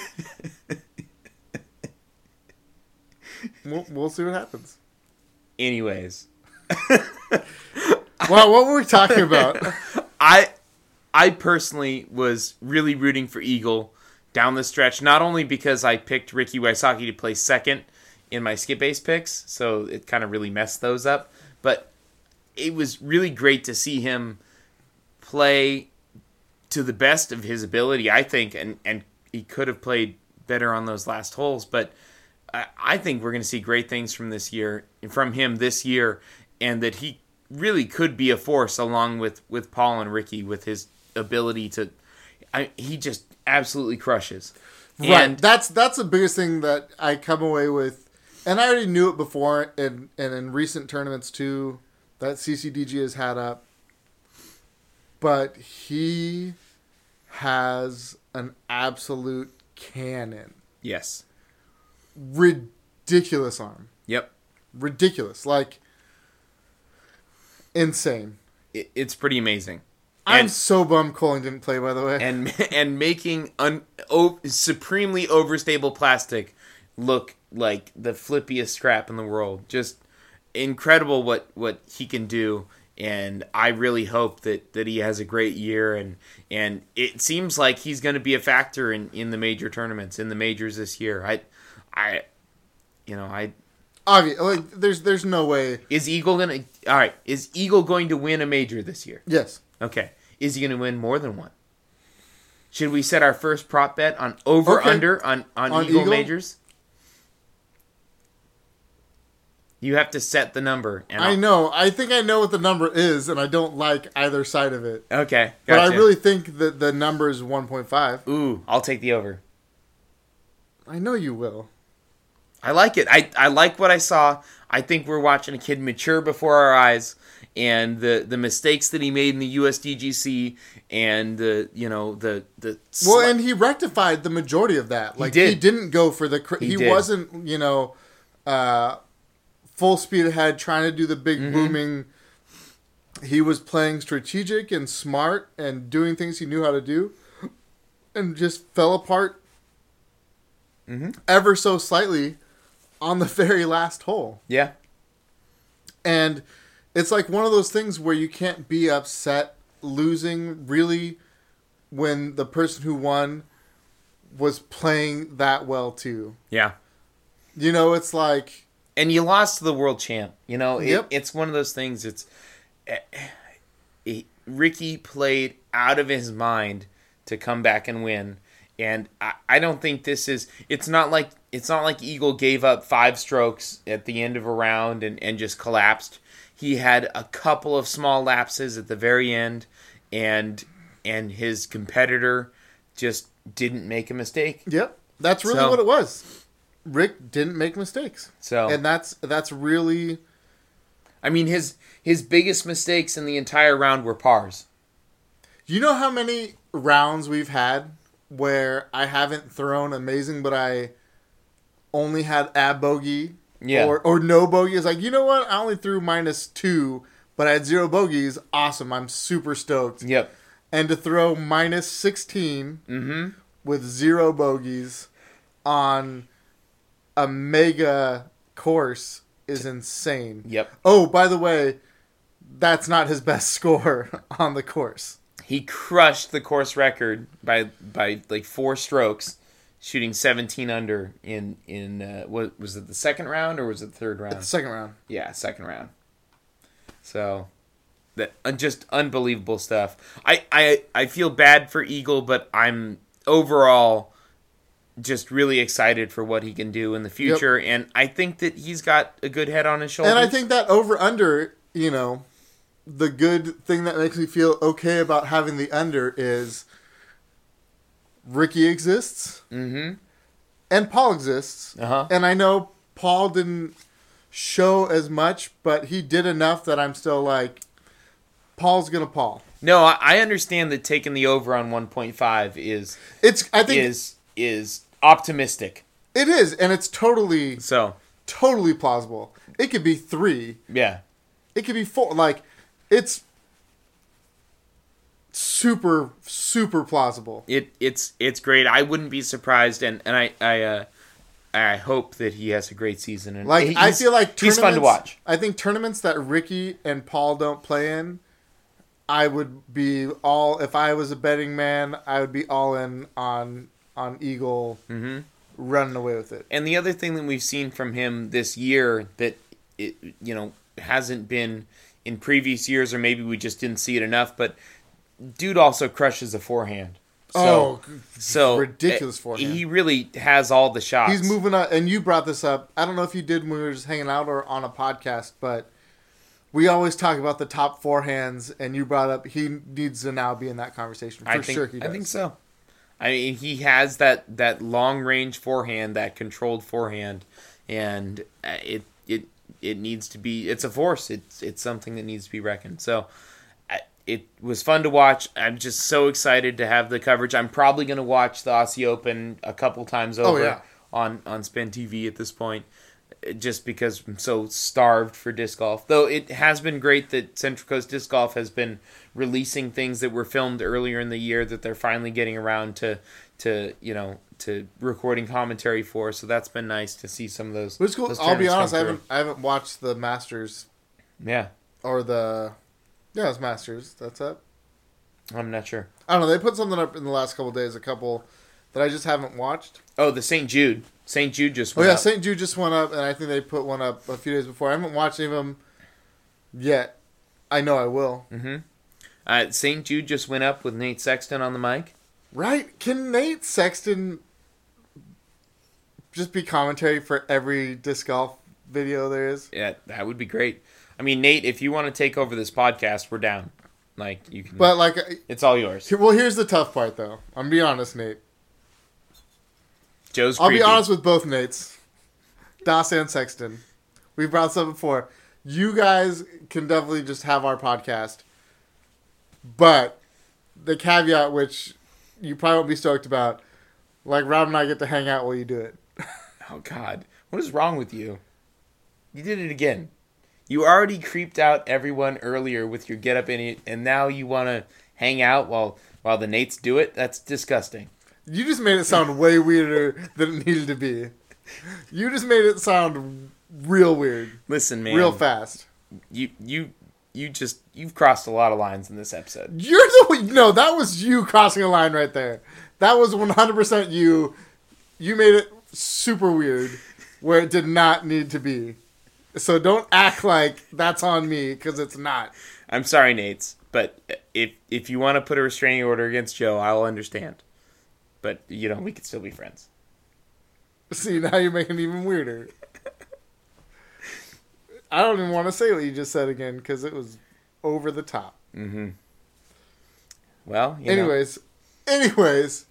we'll, we'll see what happens. Anyways, Well, what were we talking about? I I personally was really rooting for Eagle down the stretch, not only because I picked Ricky Wysocki to play second in my Skip Ace picks, so it kind of really messed those up, but it was really great to see him play to the best of his ability, I think, and and he could have played better on those last holes, but I, think we're going to see great things from this year, from him this year, and that he really could be a force along with with Paul and Ricky with his ability to. I, he just absolutely crushes. Right. And that's that's the biggest thing that I come away with, and I already knew it before, and and in recent tournaments too, that CCDG has had up. But he has an absolute cannon, yes, ridiculous arm, yep, ridiculous, like insane. it, it's pretty amazing. I'm And- so bummed Colin didn't play. By the way, and and making un, o, supremely overstable plastic look like the flippiest scrap in the world. Just incredible what what he can do and I really hope that that he has a great year and and it seems like he's going to be a factor in in the major tournaments in the majors this year. I I you know, I obviously, like there's there's no way. is Eagle going to All right, is Eagle going to win a major this year? Yes, Okay. Is he going to win more than one? Should we set our first prop bet on over Okay. under on, on, On Eagle, Eagle? majors? You have to set the number. I know. I think I know what the number is, and I don't like either side of it. Okay. But I really think that the number is 1.5. Ooh, I'll take the over. I know you will. I like it. I, I like what I saw. I think we're watching a kid mature before our eyes, and the, the mistakes that he made in the USDGC, and the you know the the Well, and he rectified the majority of that. Like did. he didn't go for the. Cr- He he wasn't, you know, uh, full speed ahead trying to do the big Mm-hmm. booming. He was playing strategic and smart and doing things he knew how to do, and just fell apart Mhm. ever so slightly on the very last hole. yeah And it's like one of those things where you can't be upset losing really when the person who won was playing that well too. yeah. You know, it's like and you lost to the world champ. You know, it, Yep. it's one of those things. It's eh, eh, Ricky played out of his mind to come back and win, and I, I don't think this is. It's not like it's not like Eagle gave up five strokes at the end of a round and, and just collapsed. He had a couple of small lapses at the very end, and and his competitor just didn't make a mistake. yep, that's really So- what it was. Rick didn't make mistakes. So And that's that's really I mean his his biggest mistakes in the entire round were pars. You know how many rounds we've had where I haven't thrown amazing, but I only had a bogey Yeah. or or no bogey? It's like you know what? I only threw minus two, but I had zero bogeys. Awesome! I'm super stoked. Yep. And to throw minus sixteen Mm-hmm. with zero bogeys on a mega course is insane. Yep. Oh, by the way, that's not his best score on the course. He crushed the course record by by like four strokes, shooting 17 under in in uh, what was it the second round or was it the third round? The second round. Yeah, second round. So that just unbelievable stuff. I, I I feel bad for Eagle, but I'm overall just really excited for what he can do in the future, and I think that he's got a good head on his shoulders. And I think that over under, you know, the good thing that makes me feel okay about having the under is Ricky exists Mm-hmm. and Paul exists. Uh huh. And I know Paul didn't show as much, but he did enough that I'm still like, Paul's gonna Paul. No, I, I understand that taking the over on 1.5 is It's I think is is optimistic. it is, and it's totally So totally plausible. It could be three. yeah, It could be four. Like it's super super plausible. it it's it's great. I wouldn't be surprised, and and I I uh, I hope that he has a great season. And Like I he's- feel like he's fun to watch. I think tournaments that Ricky and Paul don't play in, I would be all. If I was a betting man, I would be all in on on Eagle hmm running away with it. And the other thing that we've seen from him this year that it you know hasn't been in previous years, or maybe we just didn't see it enough, but dude also crushes a forehand. So, oh, so ridiculous uh, forehand. He really has all the shots. he's moving up, and you brought this up. I don't know if you did when we were just hanging out or on a podcast, but we always talk about the top forehands, and you brought up he needs to now be in that conversation for I think, sure. He does. I think so. I mean, he has that that long range forehand, that controlled forehand, and uh, it it it needs to be. It's a force. It's it's something that needs to be reckoned. So. It was fun to watch. I'm just so excited to have the coverage. I'm probably going to watch the Aussie Open a couple times oh, over Oh, yeah. on on Spin TV at this point, just because I'm so starved for disc golf. Though it has been great that Central Coast Disc Golf has been releasing things that were filmed earlier in the year that they're finally getting around to to you know to recording commentary for. So that's been nice to see some of those. Which is cool. I'll be honest, I haven't I haven't watched the Masters. Yeah, or the yeah, it's Masters. That's it. I'm not sure. I don't know. They put something up in the last couple days. A couple that I just haven't watched. Oh, the St. Jude. St. Jude just Oh yeah. St. Jude just went up, and I think they put one up a few days before. I haven't watched any of them yet. I know I will. Mm-hmm. Uh, St. Jude just went up with Nate Sexton on the mic. Right? Can Nate Sexton just be commentary for every disc golf video there is? Yeah, that would be great. I mean, Nate, if you want to take over this podcast, we're down. Like you can, But like, it's all yours. well, here's the tough part though. I'm gonna be honest, Nate. Joe's. I'll creepy. be honest with both Nates, Doss and Sexton. We've brought this up before. You guys can definitely just have our podcast, but the caveat, which you probably won't be stoked about, like Rob and I get to hang out while you do it. Oh God, what is wrong with you? You did it again. You already creeped out everyone earlier with your get up in it, and now you want to hang out while while the Nates do it. That's disgusting. You just made it sound way weirder than it needed to be. You just made it sound real weird, Listen, man. real fast. You you you just you've crossed a lot of lines in this episode. You're the one- no. That was you crossing a line right there. That was 100 percent you. You made it super weird where it did not need to be. So don't act like that's on me because it's not. I'm sorry, Nates, but if if you want to put a restraining order against Joe, I'll understand. But you know, we could still be friends. See now you're making it even weirder. I don't even want to say what you just said again because it was over the top. Mm-hmm. Well, you know, anyways, anyways,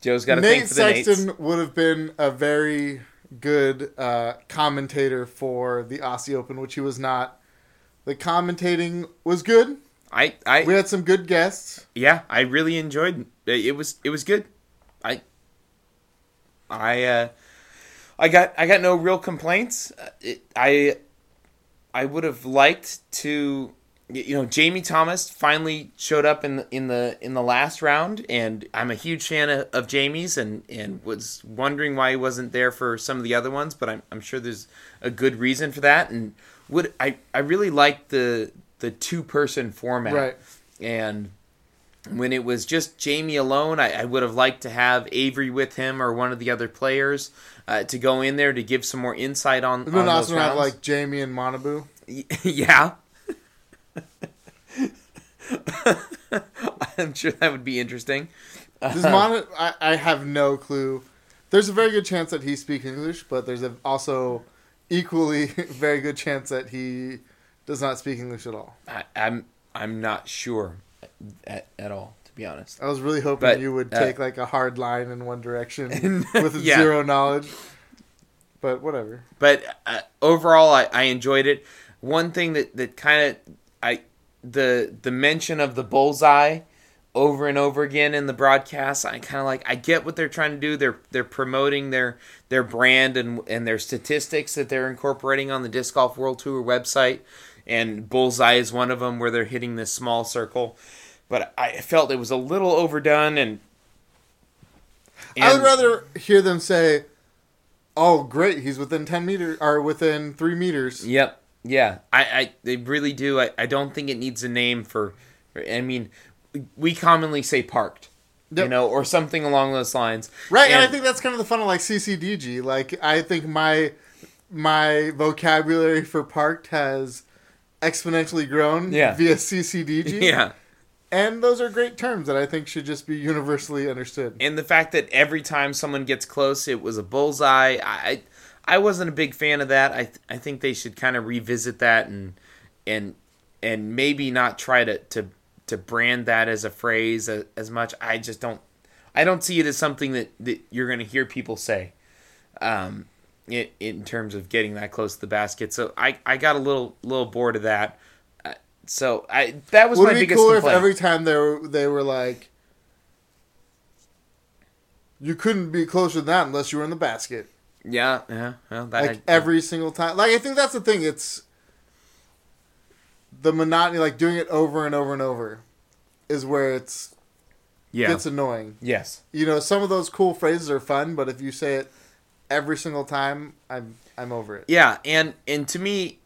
Joe's got a Nate Sexton Nates. would have been a very good uh, commentator for the Aussie Open, which he was not. The commentating was good. I I We had some good guests. yeah, I really enjoyed it. It was it was good. I I uh I got I got no real complaints. Uh, It, I I would have liked to you know Jamie Thomas finally showed up in the, in the in the last round and I'm a huge fan of, of Jamie's and and was wondering why he wasn't there for some of the other ones but I'm I'm sure there's a good reason for that and would I I really liked the the two person format Right. and when it was just Jamie alone, I, I would have liked to have Avery with him or one of the other players uh, to go in there to give some more insight on, And on then those also have like Jamie and Manabu. yeah. I'm sure that would be interesting. Does Mon- I, I have no clue. There's a very good chance that he speaks English, but there's a, also equally very good chance that he does not speak English at all. I, I'm I'm not sure at, at all, be honest. I was really hoping But, you would uh, take like a hard line in one direction with Yeah. zero knowledge. But whatever. but uh, overall I, I enjoyed it one thing that, that kind of i the the mention of the bullseye over and over again in the broadcast i kind of like i get what they're trying to do they're they're promoting their their brand and and their statistics that they're incorporating on the disc golf world tour website and bullseye is one of them where they're hitting this small circle but i felt it was a little overdone and, I would rather hear them say, "Oh, great, he's within ten meters or within three meters." Yep. Yeah. I, I they really do. I, I don't think it needs a name for I mean we commonly say parked. You know, or something along those lines. Right, and, I think that's kind of the fun of like CCDG. Like, I think my my vocabulary for parked has exponentially grown Yeah. via CCDG. Yeah. And those are great terms that I think should just be universally understood. and the fact that every time someone gets close, it was a bullseye. I I wasn't a big fan of that. I th- I think they should kind of revisit that and and and maybe not try to to to brand that as a phrase as, as much. I just don't I don't see it as something that, that you're going to hear people say. Um, in, in terms of getting that close to the basket, so I, I got a little little bored of that. So I that was Would my it would be biggest cooler if every time they were they were like, you couldn't be closer than that unless you were in the basket. yeah, yeah, well, that Like every single time. Like I think that's the thing. It's the monotony, like doing it over and over and over, is where it's yeah, gets annoying. yes. You know, some of those cool phrases are fun, but if you say it every single time, I'm I'm over it. Yeah, and and to me,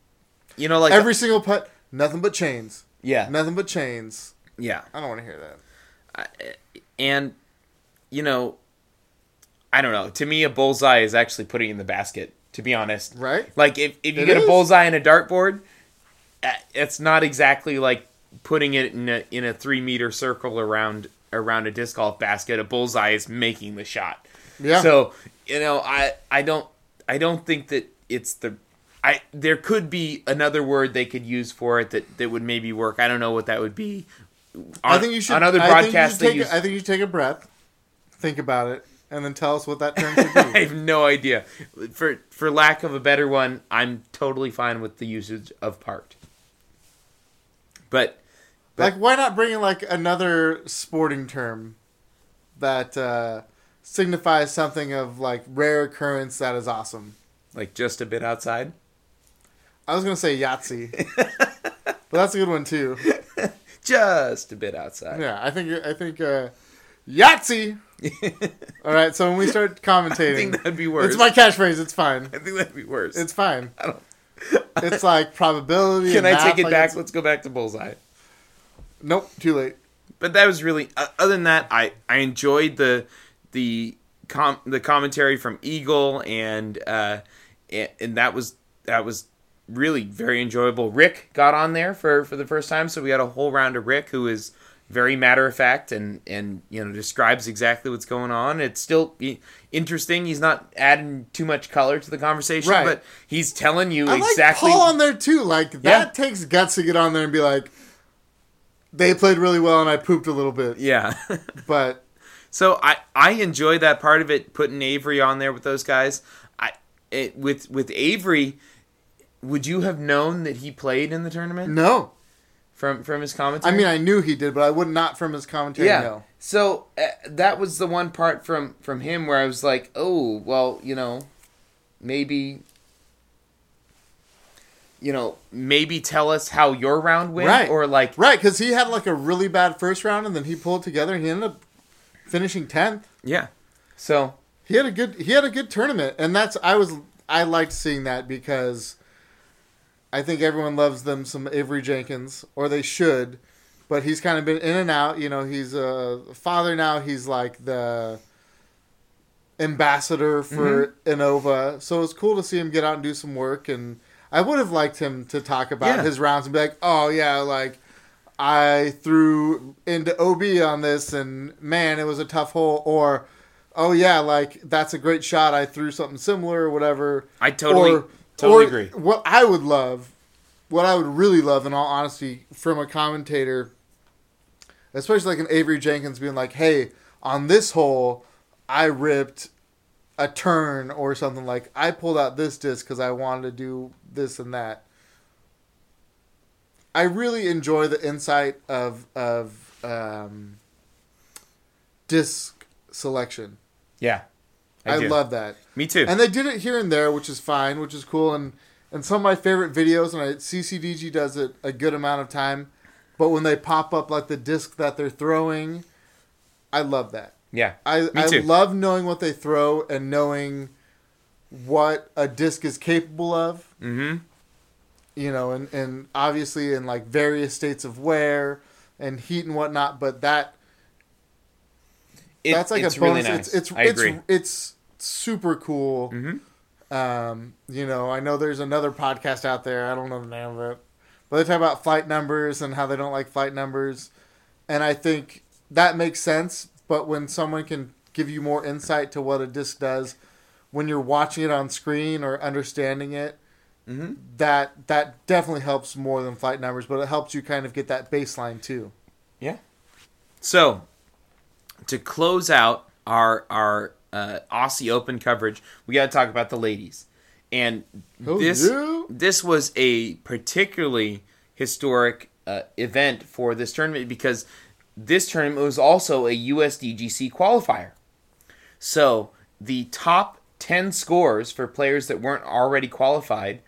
you know, like every single putt, nothing but chains, yeah, nothing but chains. yeah, I don't want to hear that. and you know, I don't know. To me, a bullseye is actually putting in the basket. To be honest, Right? like if if you It get is. a bullseye in a dartboard, uh, it's not exactly like putting it in a in a three meter circle around around a disc golf basket. A bullseye is making the shot. Yeah. So you know, I I don't I don't think that it's the I there could be another word they could use for it that that would maybe work. I don't know what that would be. I think you should. on other I think you should take use. a, I think you should take a breath, think about it, and then tell us what that term should be. I have no idea. For for lack of a better one, I'm totally fine with the usage of part. But like, why not bring in like another sporting term that uh, signifies something of like rare occurrence that is awesome? like just a bit outside. I was gonna say Yahtzee, but that's a good one too. Just a bit outside. Yeah, I think I think uh, Yahtzee. All right, so when we start I think commentating, that'd be worse. it's my catchphrase. It's fine. I think that'd be worse. It's fine. I don't- It's like probability. Can I math, take it like back? it's- Let's go back to bullseye. Nope, too late. but that was really uh, other than that i i enjoyed the the com the commentary from eagle and uh and, and that was that was really very enjoyable rick got on there for for the first time so we had a whole round of rick who is very matter of fact and and you know describes exactly what's going on it's still interesting he's not adding too much color to the conversation Right. but he's telling you I like exactly Paul on there too. Like that Yeah. takes guts to get on there and be like, they played really well and I pooped a little bit. yeah But So I I enjoy that part of it, putting Avery on there with those guys. I it, with with Avery, would you have known that he played in the tournament no, from from his commentary. I mean I knew he did, but I would not from his commentary. yeah. No. So uh, that was the one part from from him where I was like, oh well, you know, maybe. You know, maybe tell us how your round went, Right. or like, Right, because he had like a really bad first round and then he pulled together and he ended up finishing tenth. yeah. So He had a good he had a good tournament, and that's I was I liked seeing that because I think everyone loves them some Avery Jenkins, or they should. But he's kind of been in and out. You know, he's a father now. He's like the ambassador for mm-hmm. Innova, so it's cool to see him get out and do some work. And I would have liked him to talk about Yeah. his rounds and be like, "Oh yeah, like." I threw into OB on this, and man, it was a tough hole. Or, oh yeah, like that's a great shot. I threw something similar or whatever. I totally or, totally or agree. What I would love, what I would really love, in all honesty, from a commentator, especially like an Avery Jenkins being like, "Hey, on this hole, I ripped a turn or something like I pulled out this disc because I wanted to do this and that." I really enjoy the insight of of um, disc selection. Yeah, I, do. love that. Me too. And they did it here and there, which is fine, which is cool. And and some of my favorite videos, and I, CCDG does it a good amount of time. But when they pop up like the disc that they're throwing, I love that. yeah, I I love knowing what they throw and knowing what a disc is capable of. mm-hmm. You know, and and obviously in like various states of wear and heat and whatnot. But that It, that's like it's a bonus. really nice. It's it's I it's, agree. it's super cool. Mhm. Um, you know, I know there's another podcast out there. I don't know the name of it, but they talk about flight numbers and how they don't like flight numbers, and I think that makes sense. But when someone can give you more insight to what a disc does when you're watching it on screen or understanding it, Mm-hmm. that that definitely helps more than flight numbers, but it helps you kind of get that baseline too. Yeah. So, to close out our our uh, Aussie Open coverage, we got to talk about the ladies. And Oh, this yeah. this was a particularly historic uh, event for this tournament because this tournament was also a USDGC qualifier. So the top 10 scores for players that weren't already qualified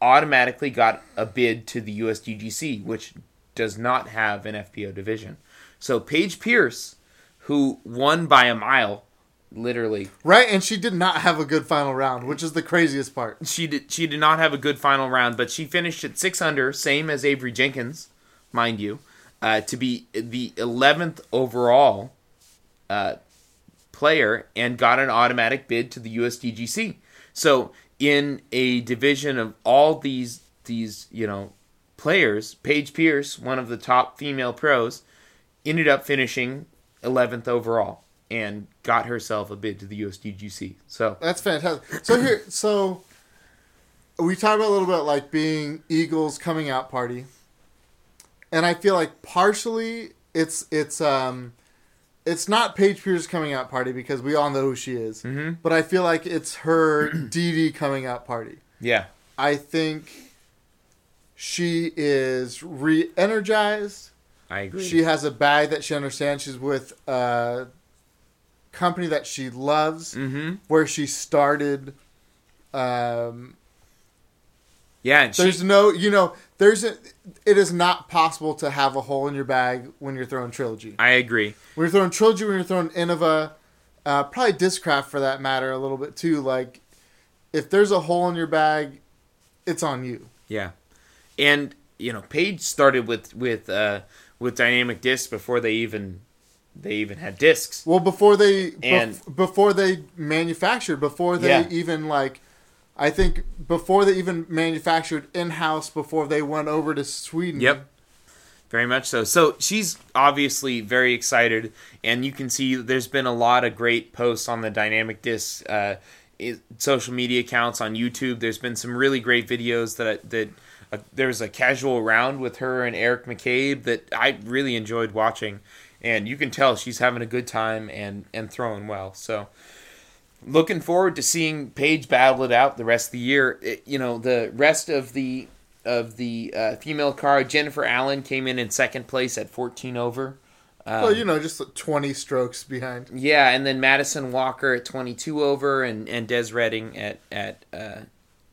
automatically got a bid to the USDGC, which does not have an FPO division. So Paige Pierce, who won by a mile, literally, Right, and she did not have a good final round, which is the craziest part. she did she did not have a good final round, but she finished at six under, same as Avery Jenkins, mind you, uh, to be the eleventh overall uh, player and got an automatic bid to the USDGC. So in a division of all these these you know players, Paige Pierce, one of the top female pros, ended up finishing eleventh overall and got herself a bid to the USDGC. So That's fantastic. So here, so we talked about a little bit like being Eagles coming out party, and I feel like partially it's it's um it's not Paige Pierce coming out party because we all know who she is, Mhm. but I feel like it's her DD coming out party. yeah. I think she is re-energized. I agree. She has a bag that she understands. She's with a company that she loves, mm-hmm. where she started. Um, Yeah, and she, there's no, you know, there's a, it is not possible to have a hole in your bag when you're throwing trilogy. I agree. When you're throwing trilogy, when you're throwing Innova, uh, probably Discraft for that matter, a little bit too. Like, if there's a hole in your bag, it's on you. Yeah, and you know, Paige started with with uh, with dynamic disc before they even they even had discs. Well, before they bef- And- before they manufactured, before they Yeah. even like, I think before they even manufactured in house, before they went over to Sweden. Yep. Very much so. So she's obviously very excited, and you can see there's been a lot of great posts on the Dynamic Disc uh, social media accounts on YouTube. There's been some really great videos that that uh, there's a casual round with her and Eric McCabe that I really enjoyed watching, and you can tell she's having a good time and and throwing well. So looking forward to seeing Paige battle it out the rest of the year. It- you know, the rest of the of the uh, female card, Jennifer Allen came in in second place at 14 over. Um, Well, you know, just twenty strokes behind. yeah, and then Madison Walker at 22 over, and and Des Reading at at uh,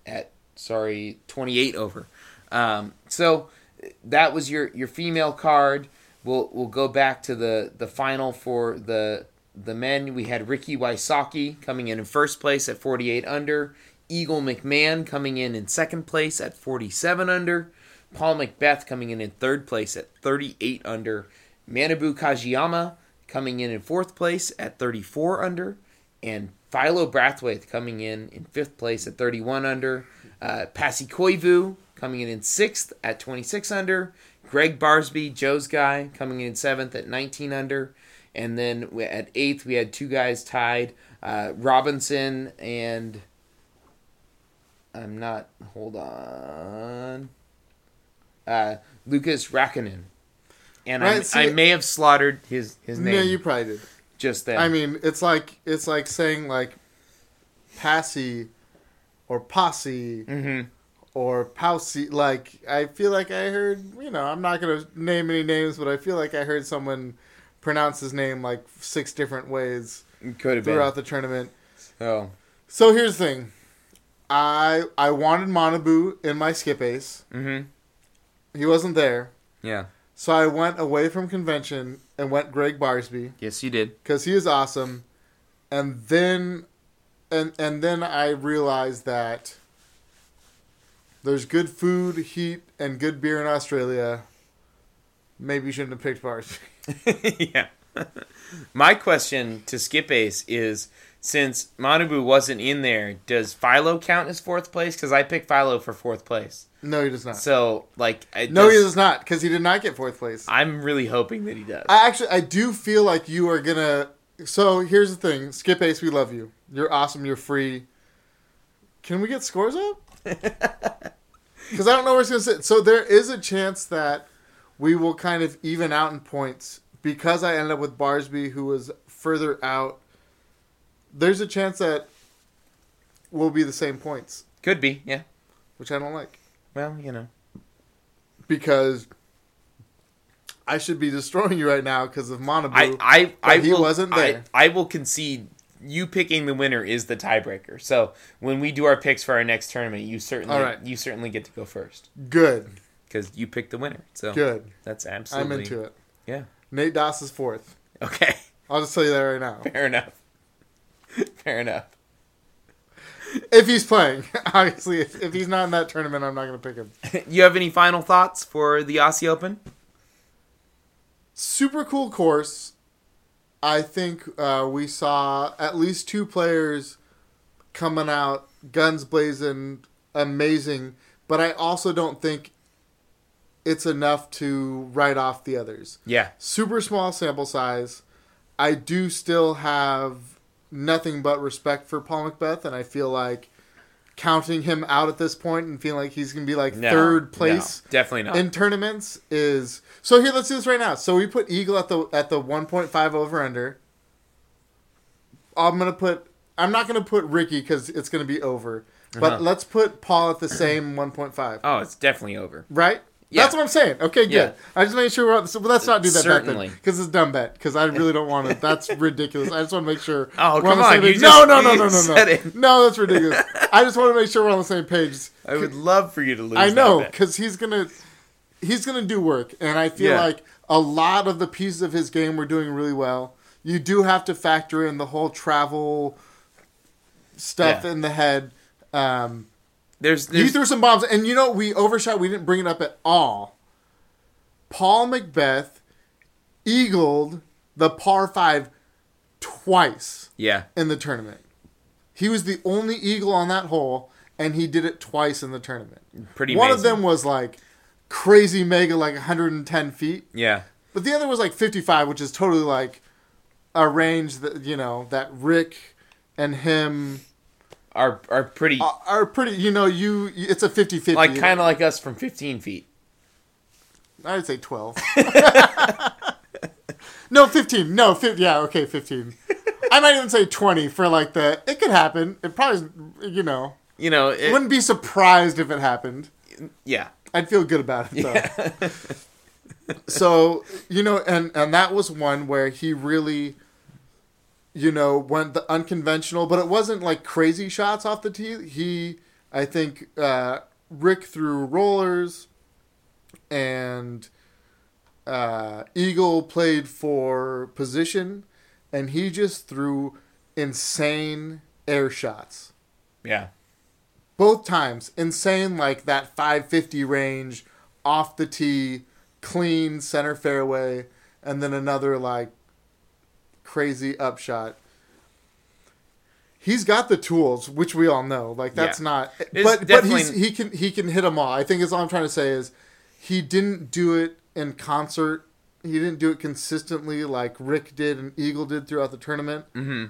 at sorry 28 over. Um, so that was your your female card. We'll we'll go back to the the final for the the men. We had Ricky Wysocki coming in in first place at 48 under. Eagle McMahon coming in in second place at 47 under. Paul McBeth coming in in third place at 38 under. Manabu Kajiyama coming in in fourth place at 34 under. And Philo Brathwaite coming in in fifth place at 31 under. Uh, Pasi Koivu coming in in sixth at 26 under. Greg Barsby, Joe's guy, coming in seventh at 19 under. And then at eighth, we had two guys tied uh, Robinson and. I'm not. Hold on. Uh, Lucas Rakkonen. And I, Right, see- I may have slaughtered his, his name No, you probably did. just then. I mean, it's like it's like saying like, passy, or posse, hmm or pousey. Like I feel like I heard. You know, I'm not gonna name any names, but I feel like I heard someone pronounce his name like six different ways could have been. throughout the tournament. Oh, So here's the thing. I I wanted Manabu in my skip ace. hmm He wasn't there. Yeah. So I went away from convention and went Greg Barsby Yes, you did. because he is awesome. And then and and then I realized that there's good food, heat, and good beer in Australia. Maybe you shouldn't have picked bars. yeah. My question to Skip Ace is since Manabu wasn't in there, does Philo count as fourth place? Because I picked Philo for fourth place. No, he does not. So like, no, he does- does not because he did not get fourth place. I'm really hoping that he does. I actually, I do feel like you are gonna. So here's the thing, Skip Ace, we love you. You're awesome. You're free. Can we get scores up? Because I don't know where it's gonna sit. So there is a chance that we will kind of even out in points because I ended up with Barsby, who was further out. There's a chance that we'll be the same points, Could be, yeah. which I don't like Well, you know. because I should be destroying you right now because of Manabu. I I I he will, wasn't I- there. I, will concede. You picking the winner is the tiebreaker. So when we do our picks for our next tournament, you certainly right. you certainly get to go first Good, because you picked the winner. So good. that's absolutely. I'm into it. Yeah. Nate Doss is fourth. Okay. I'll just tell you that right now. Fair enough. Fair enough. If he's playing, obviously, if, if he's not in that tournament, I'm not going to pick him. You have any final thoughts for the Aussie Open? Super cool course. I think uh, we saw at least two players coming out guns blazing, amazing. But I also don't think it's enough to write off the others. Yeah. super small sample size. I do still have nothing but respect for Paul McBeth, and I feel like counting him out at this point and feeling like he's going to be like No, third place no, definitely not. in tournaments is so. Here, let's do this right now. So we put Eagle at the at the one point five over under. I'm gonna put. I'm not gonna put Ricky because it's gonna be over. But Uh-huh. let's put Paul at the same 1.5. oh, it's definitely over. Right? Yeah. That's what I'm saying. Okay, good. Yeah. I just made sure. We're, on the so, but let's not do that Certainly. because it's a dumb bet. Because I really don't want to. That's ridiculous. I just want to make sure. Oh, we're come the on, same you just- no, no, no, no, no, no. No, that's ridiculous. I just want to make sure we're on the same page. I would love for you to lose. I know because he's gonna he's gonna do work, and I feel Yeah. like a lot of the pieces of his game were doing really well. You do have to factor in the whole travel stuff Yeah. in the head. Um, There's, he there's threw some bombs, and you know we overshot. We didn't bring it up at all. Paul McBeth eagled the par five twice yeah, in the tournament. He was the only eagle on that hole, and he did it twice in the tournament. pretty. One of them was like crazy mega, like 110 feet, Yeah, but the other was like 55, which is totally like a range that you know that Rick and him are are pretty are- are pretty. You know, you it's a 50-50. like kind of like us from 15 feet. I'd say 12. no, 15. No, 15. Yeah, okay, 15. I might even say 20 for like the. It could happen. It probably, you know, You know, it, wouldn't be surprised if it happened. yeah, I'd feel good about it though. yeah, so you know, and and that was one where he really, you know, went the unconventional, but it wasn't like crazy shots off the tee. He, I think, uh, Rick threw rollers, and uh, Eagle played for position, and he just threw insane air shots yeah. both times insane like that 550 range off the tee clean center fairway and then another like crazy upshot he's got the tools which we all know like that's Yeah. not It's but but he's, he can he can hit them all i think is all i'm trying to say is he didn't do it in concert he didn't do it consistently like rick did and eagle did throughout the tournament hmm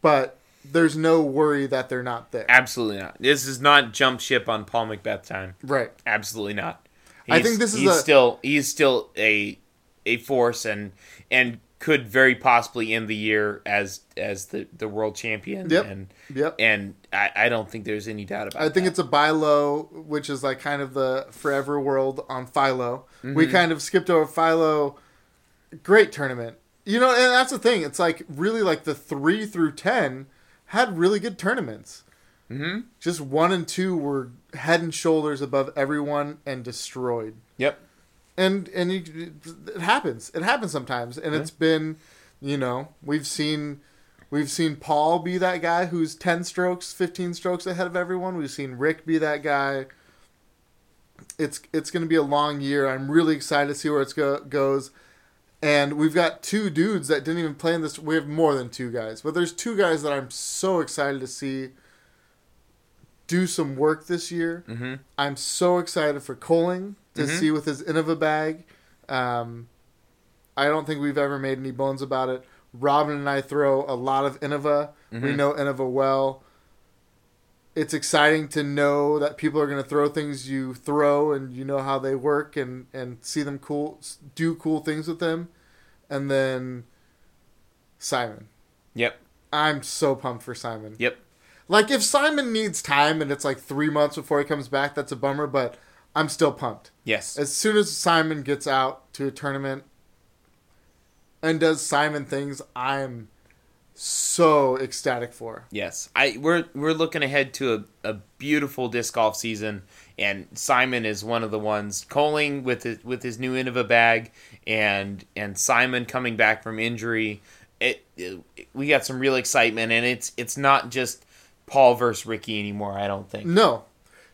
but there's no worry that they're not there Absolutely not. This is not jump ship on Paul McBeth time. right Absolutely not. I think this is he's a- still he's still a a force and and could very possibly end the year as as the the world champion. Yep. And yep and I, I don't think there's any doubt about. It. I think that. it's a buy low, which is like kind of the forever world on Philo. Mm-hmm. We kind of skipped over Philo. Great tournament. You know, and that's the thing. It's like really like the three through ten had really good tournaments. hmm Just one and two were head and shoulders above everyone and destroyed. Yep. And and you, it happens. It happens sometimes. And it's been, you know, we've seen we've seen Paul be that guy who's 10 strokes, 15 strokes ahead of everyone. We've seen Rick be that guy. It's it's going to be a long year. I'm really excited to see where it go, goes. And we've got two dudes that didn't even play in this. We have more than two guys, but there's two guys that I'm so excited to see do some work this year. Mm-hmm. I'm so excited for Coling to Mhm. see with his Innova bag. Um, I don't think we've ever made any bones about it. Robin and I throw a lot of Innova. We Mhm. know Innova well. It's exciting to know that people are going to throw things you throw and you know how they work and, and see them cool do cool things with them. And then Simon. Yep. I'm so pumped for Simon. Yep. Like if Simon needs time and it's like three months before he comes back, that's a bummer. But I'm still pumped. Yes. As soon as Simon gets out to a tournament and does Simon things, I'm so ecstatic for. Yes, I we're we're looking ahead to a, a beautiful disc golf season, and Simon is one of the ones. Coling with his, with his new Innova bag, and and Simon coming back from injury. It, it we got some real excitement, and it's it's not just Paul versus Ricky anymore. I don't think. No,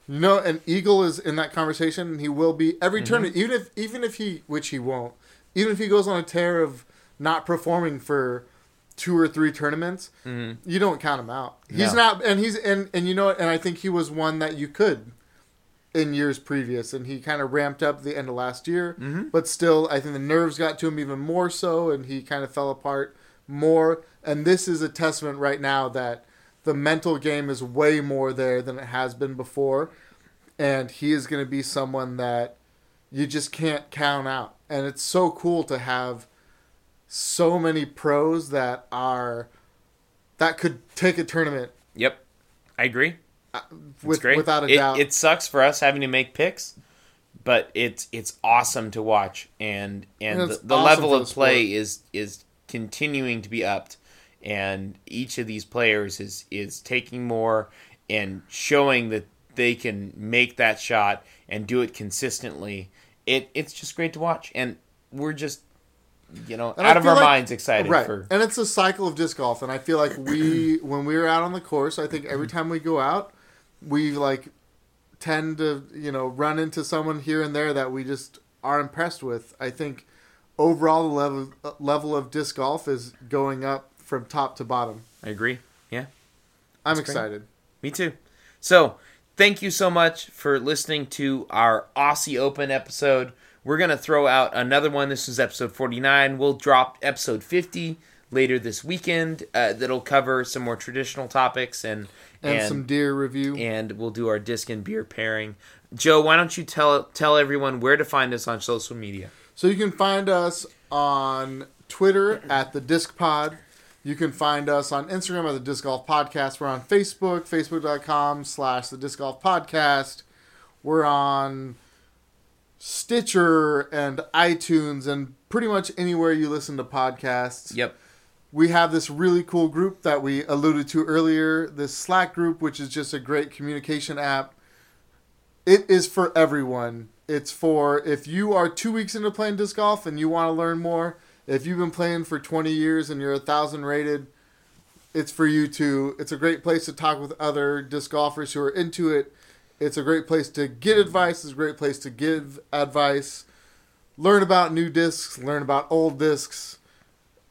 no, and Eagle is in that conversation, and he will be every tournament. Even if even if he, which he won't, even if he goes on a tear of not performing for two or three tournaments, Mhm. you don't count him out. He's No. not, and he's and and you know, and I think he was one that you could in years previous, and he kind of ramped up the end of last year, Mhm. but still, I think the nerves got to him even more so, and he kind of fell apart more. And this is a testament right now that the mental game is way more there than it has been before, and he is going to be someone that you just can't count out. And it's so cool to have so many pros that are that could take a tournament Yep, I agree. Uh, it's with, great. without a It- doubt. It sucks for us having to make picks, but it's it's awesome to watch, and and, And the, the awesome level of play is is continuing to be upped, and each of these players is is taking more and showing that they can make that shot and do it consistently. It it's just great to watch, and we're just you know And I out of our like- minds excited right. for And it's a cycle of disc golf, and I feel like we, when we're out on the course, I think every time we go out, we like tend to you know run into someone here and there that we just are impressed with. I think overall the level uh, level of disc golf is going up from top to bottom. I agree. Yeah. I'm That's great. excited. Me too. So, thank you so much for listening to our Aussie Open episode. We're going to throw out another one. This is episode 49. We'll drop episode 50 later this weekend uh, that'll cover some more traditional topics and And, and, some deer review. and we'll do our disc and beer pairing. Joe, why don't you tell tell everyone where to find us on social media? So you can find us on Twitter at the Disc Pod. You can find us on Instagram at the Disc Golf Podcast. We're on Facebook, facebook.com slash the Disc Golf Podcast. We're on Stitcher and iTunes and pretty much anywhere you listen to podcasts. Yep. We have this really cool group that we alluded to earlier, this Slack group, which is just a great communication app. It is for everyone. It's for if you are two weeks into playing disc golf and you want to learn more. If you've been playing for 20 years and you're a thousand rated, it's for you too. It's a great place to talk with other disc golfers who are into it. It's a great place to get advice. It's a great place to give advice. Learn about new discs. Learn about old discs.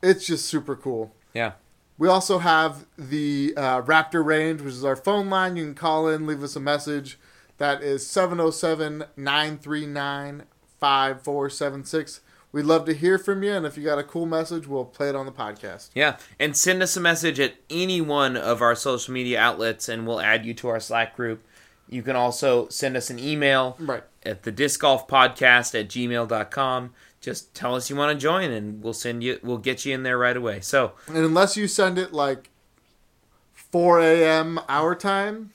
It's just super cool. Yeah. We also have the uh, Raptor range, which is our phone line. You can call in, leave us a message. That is 707 939 5476. We'd love to hear from you, and if you got a cool message, we'll play it on the podcast. Yeah, and send us a message at any one of our social media outlets, and we'll add you to our Slack group. You can also send us an email Right. at the disc golf podcast at gmail.com. Just tell us you want to join, and we'll send you. We'll get you in there right away. So And unless you send it like 4 a.m. our time,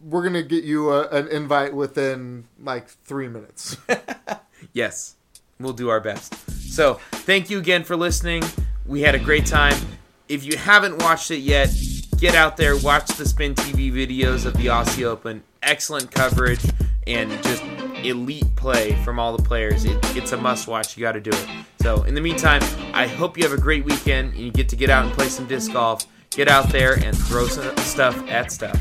we're going to get you a, an invite within like three minutes. yes, we'll do our best. So thank you again for listening. We had a great time. If you haven't watched it yet, get out there, watch the Spin TV videos of the Aussie Open. Excellent coverage and just elite play from all the players. It, it's a must watch. You got to do it. So, in the meantime, I hope you have a great weekend and you get to get out and play some disc golf. Get out there and throw some stuff at stuff.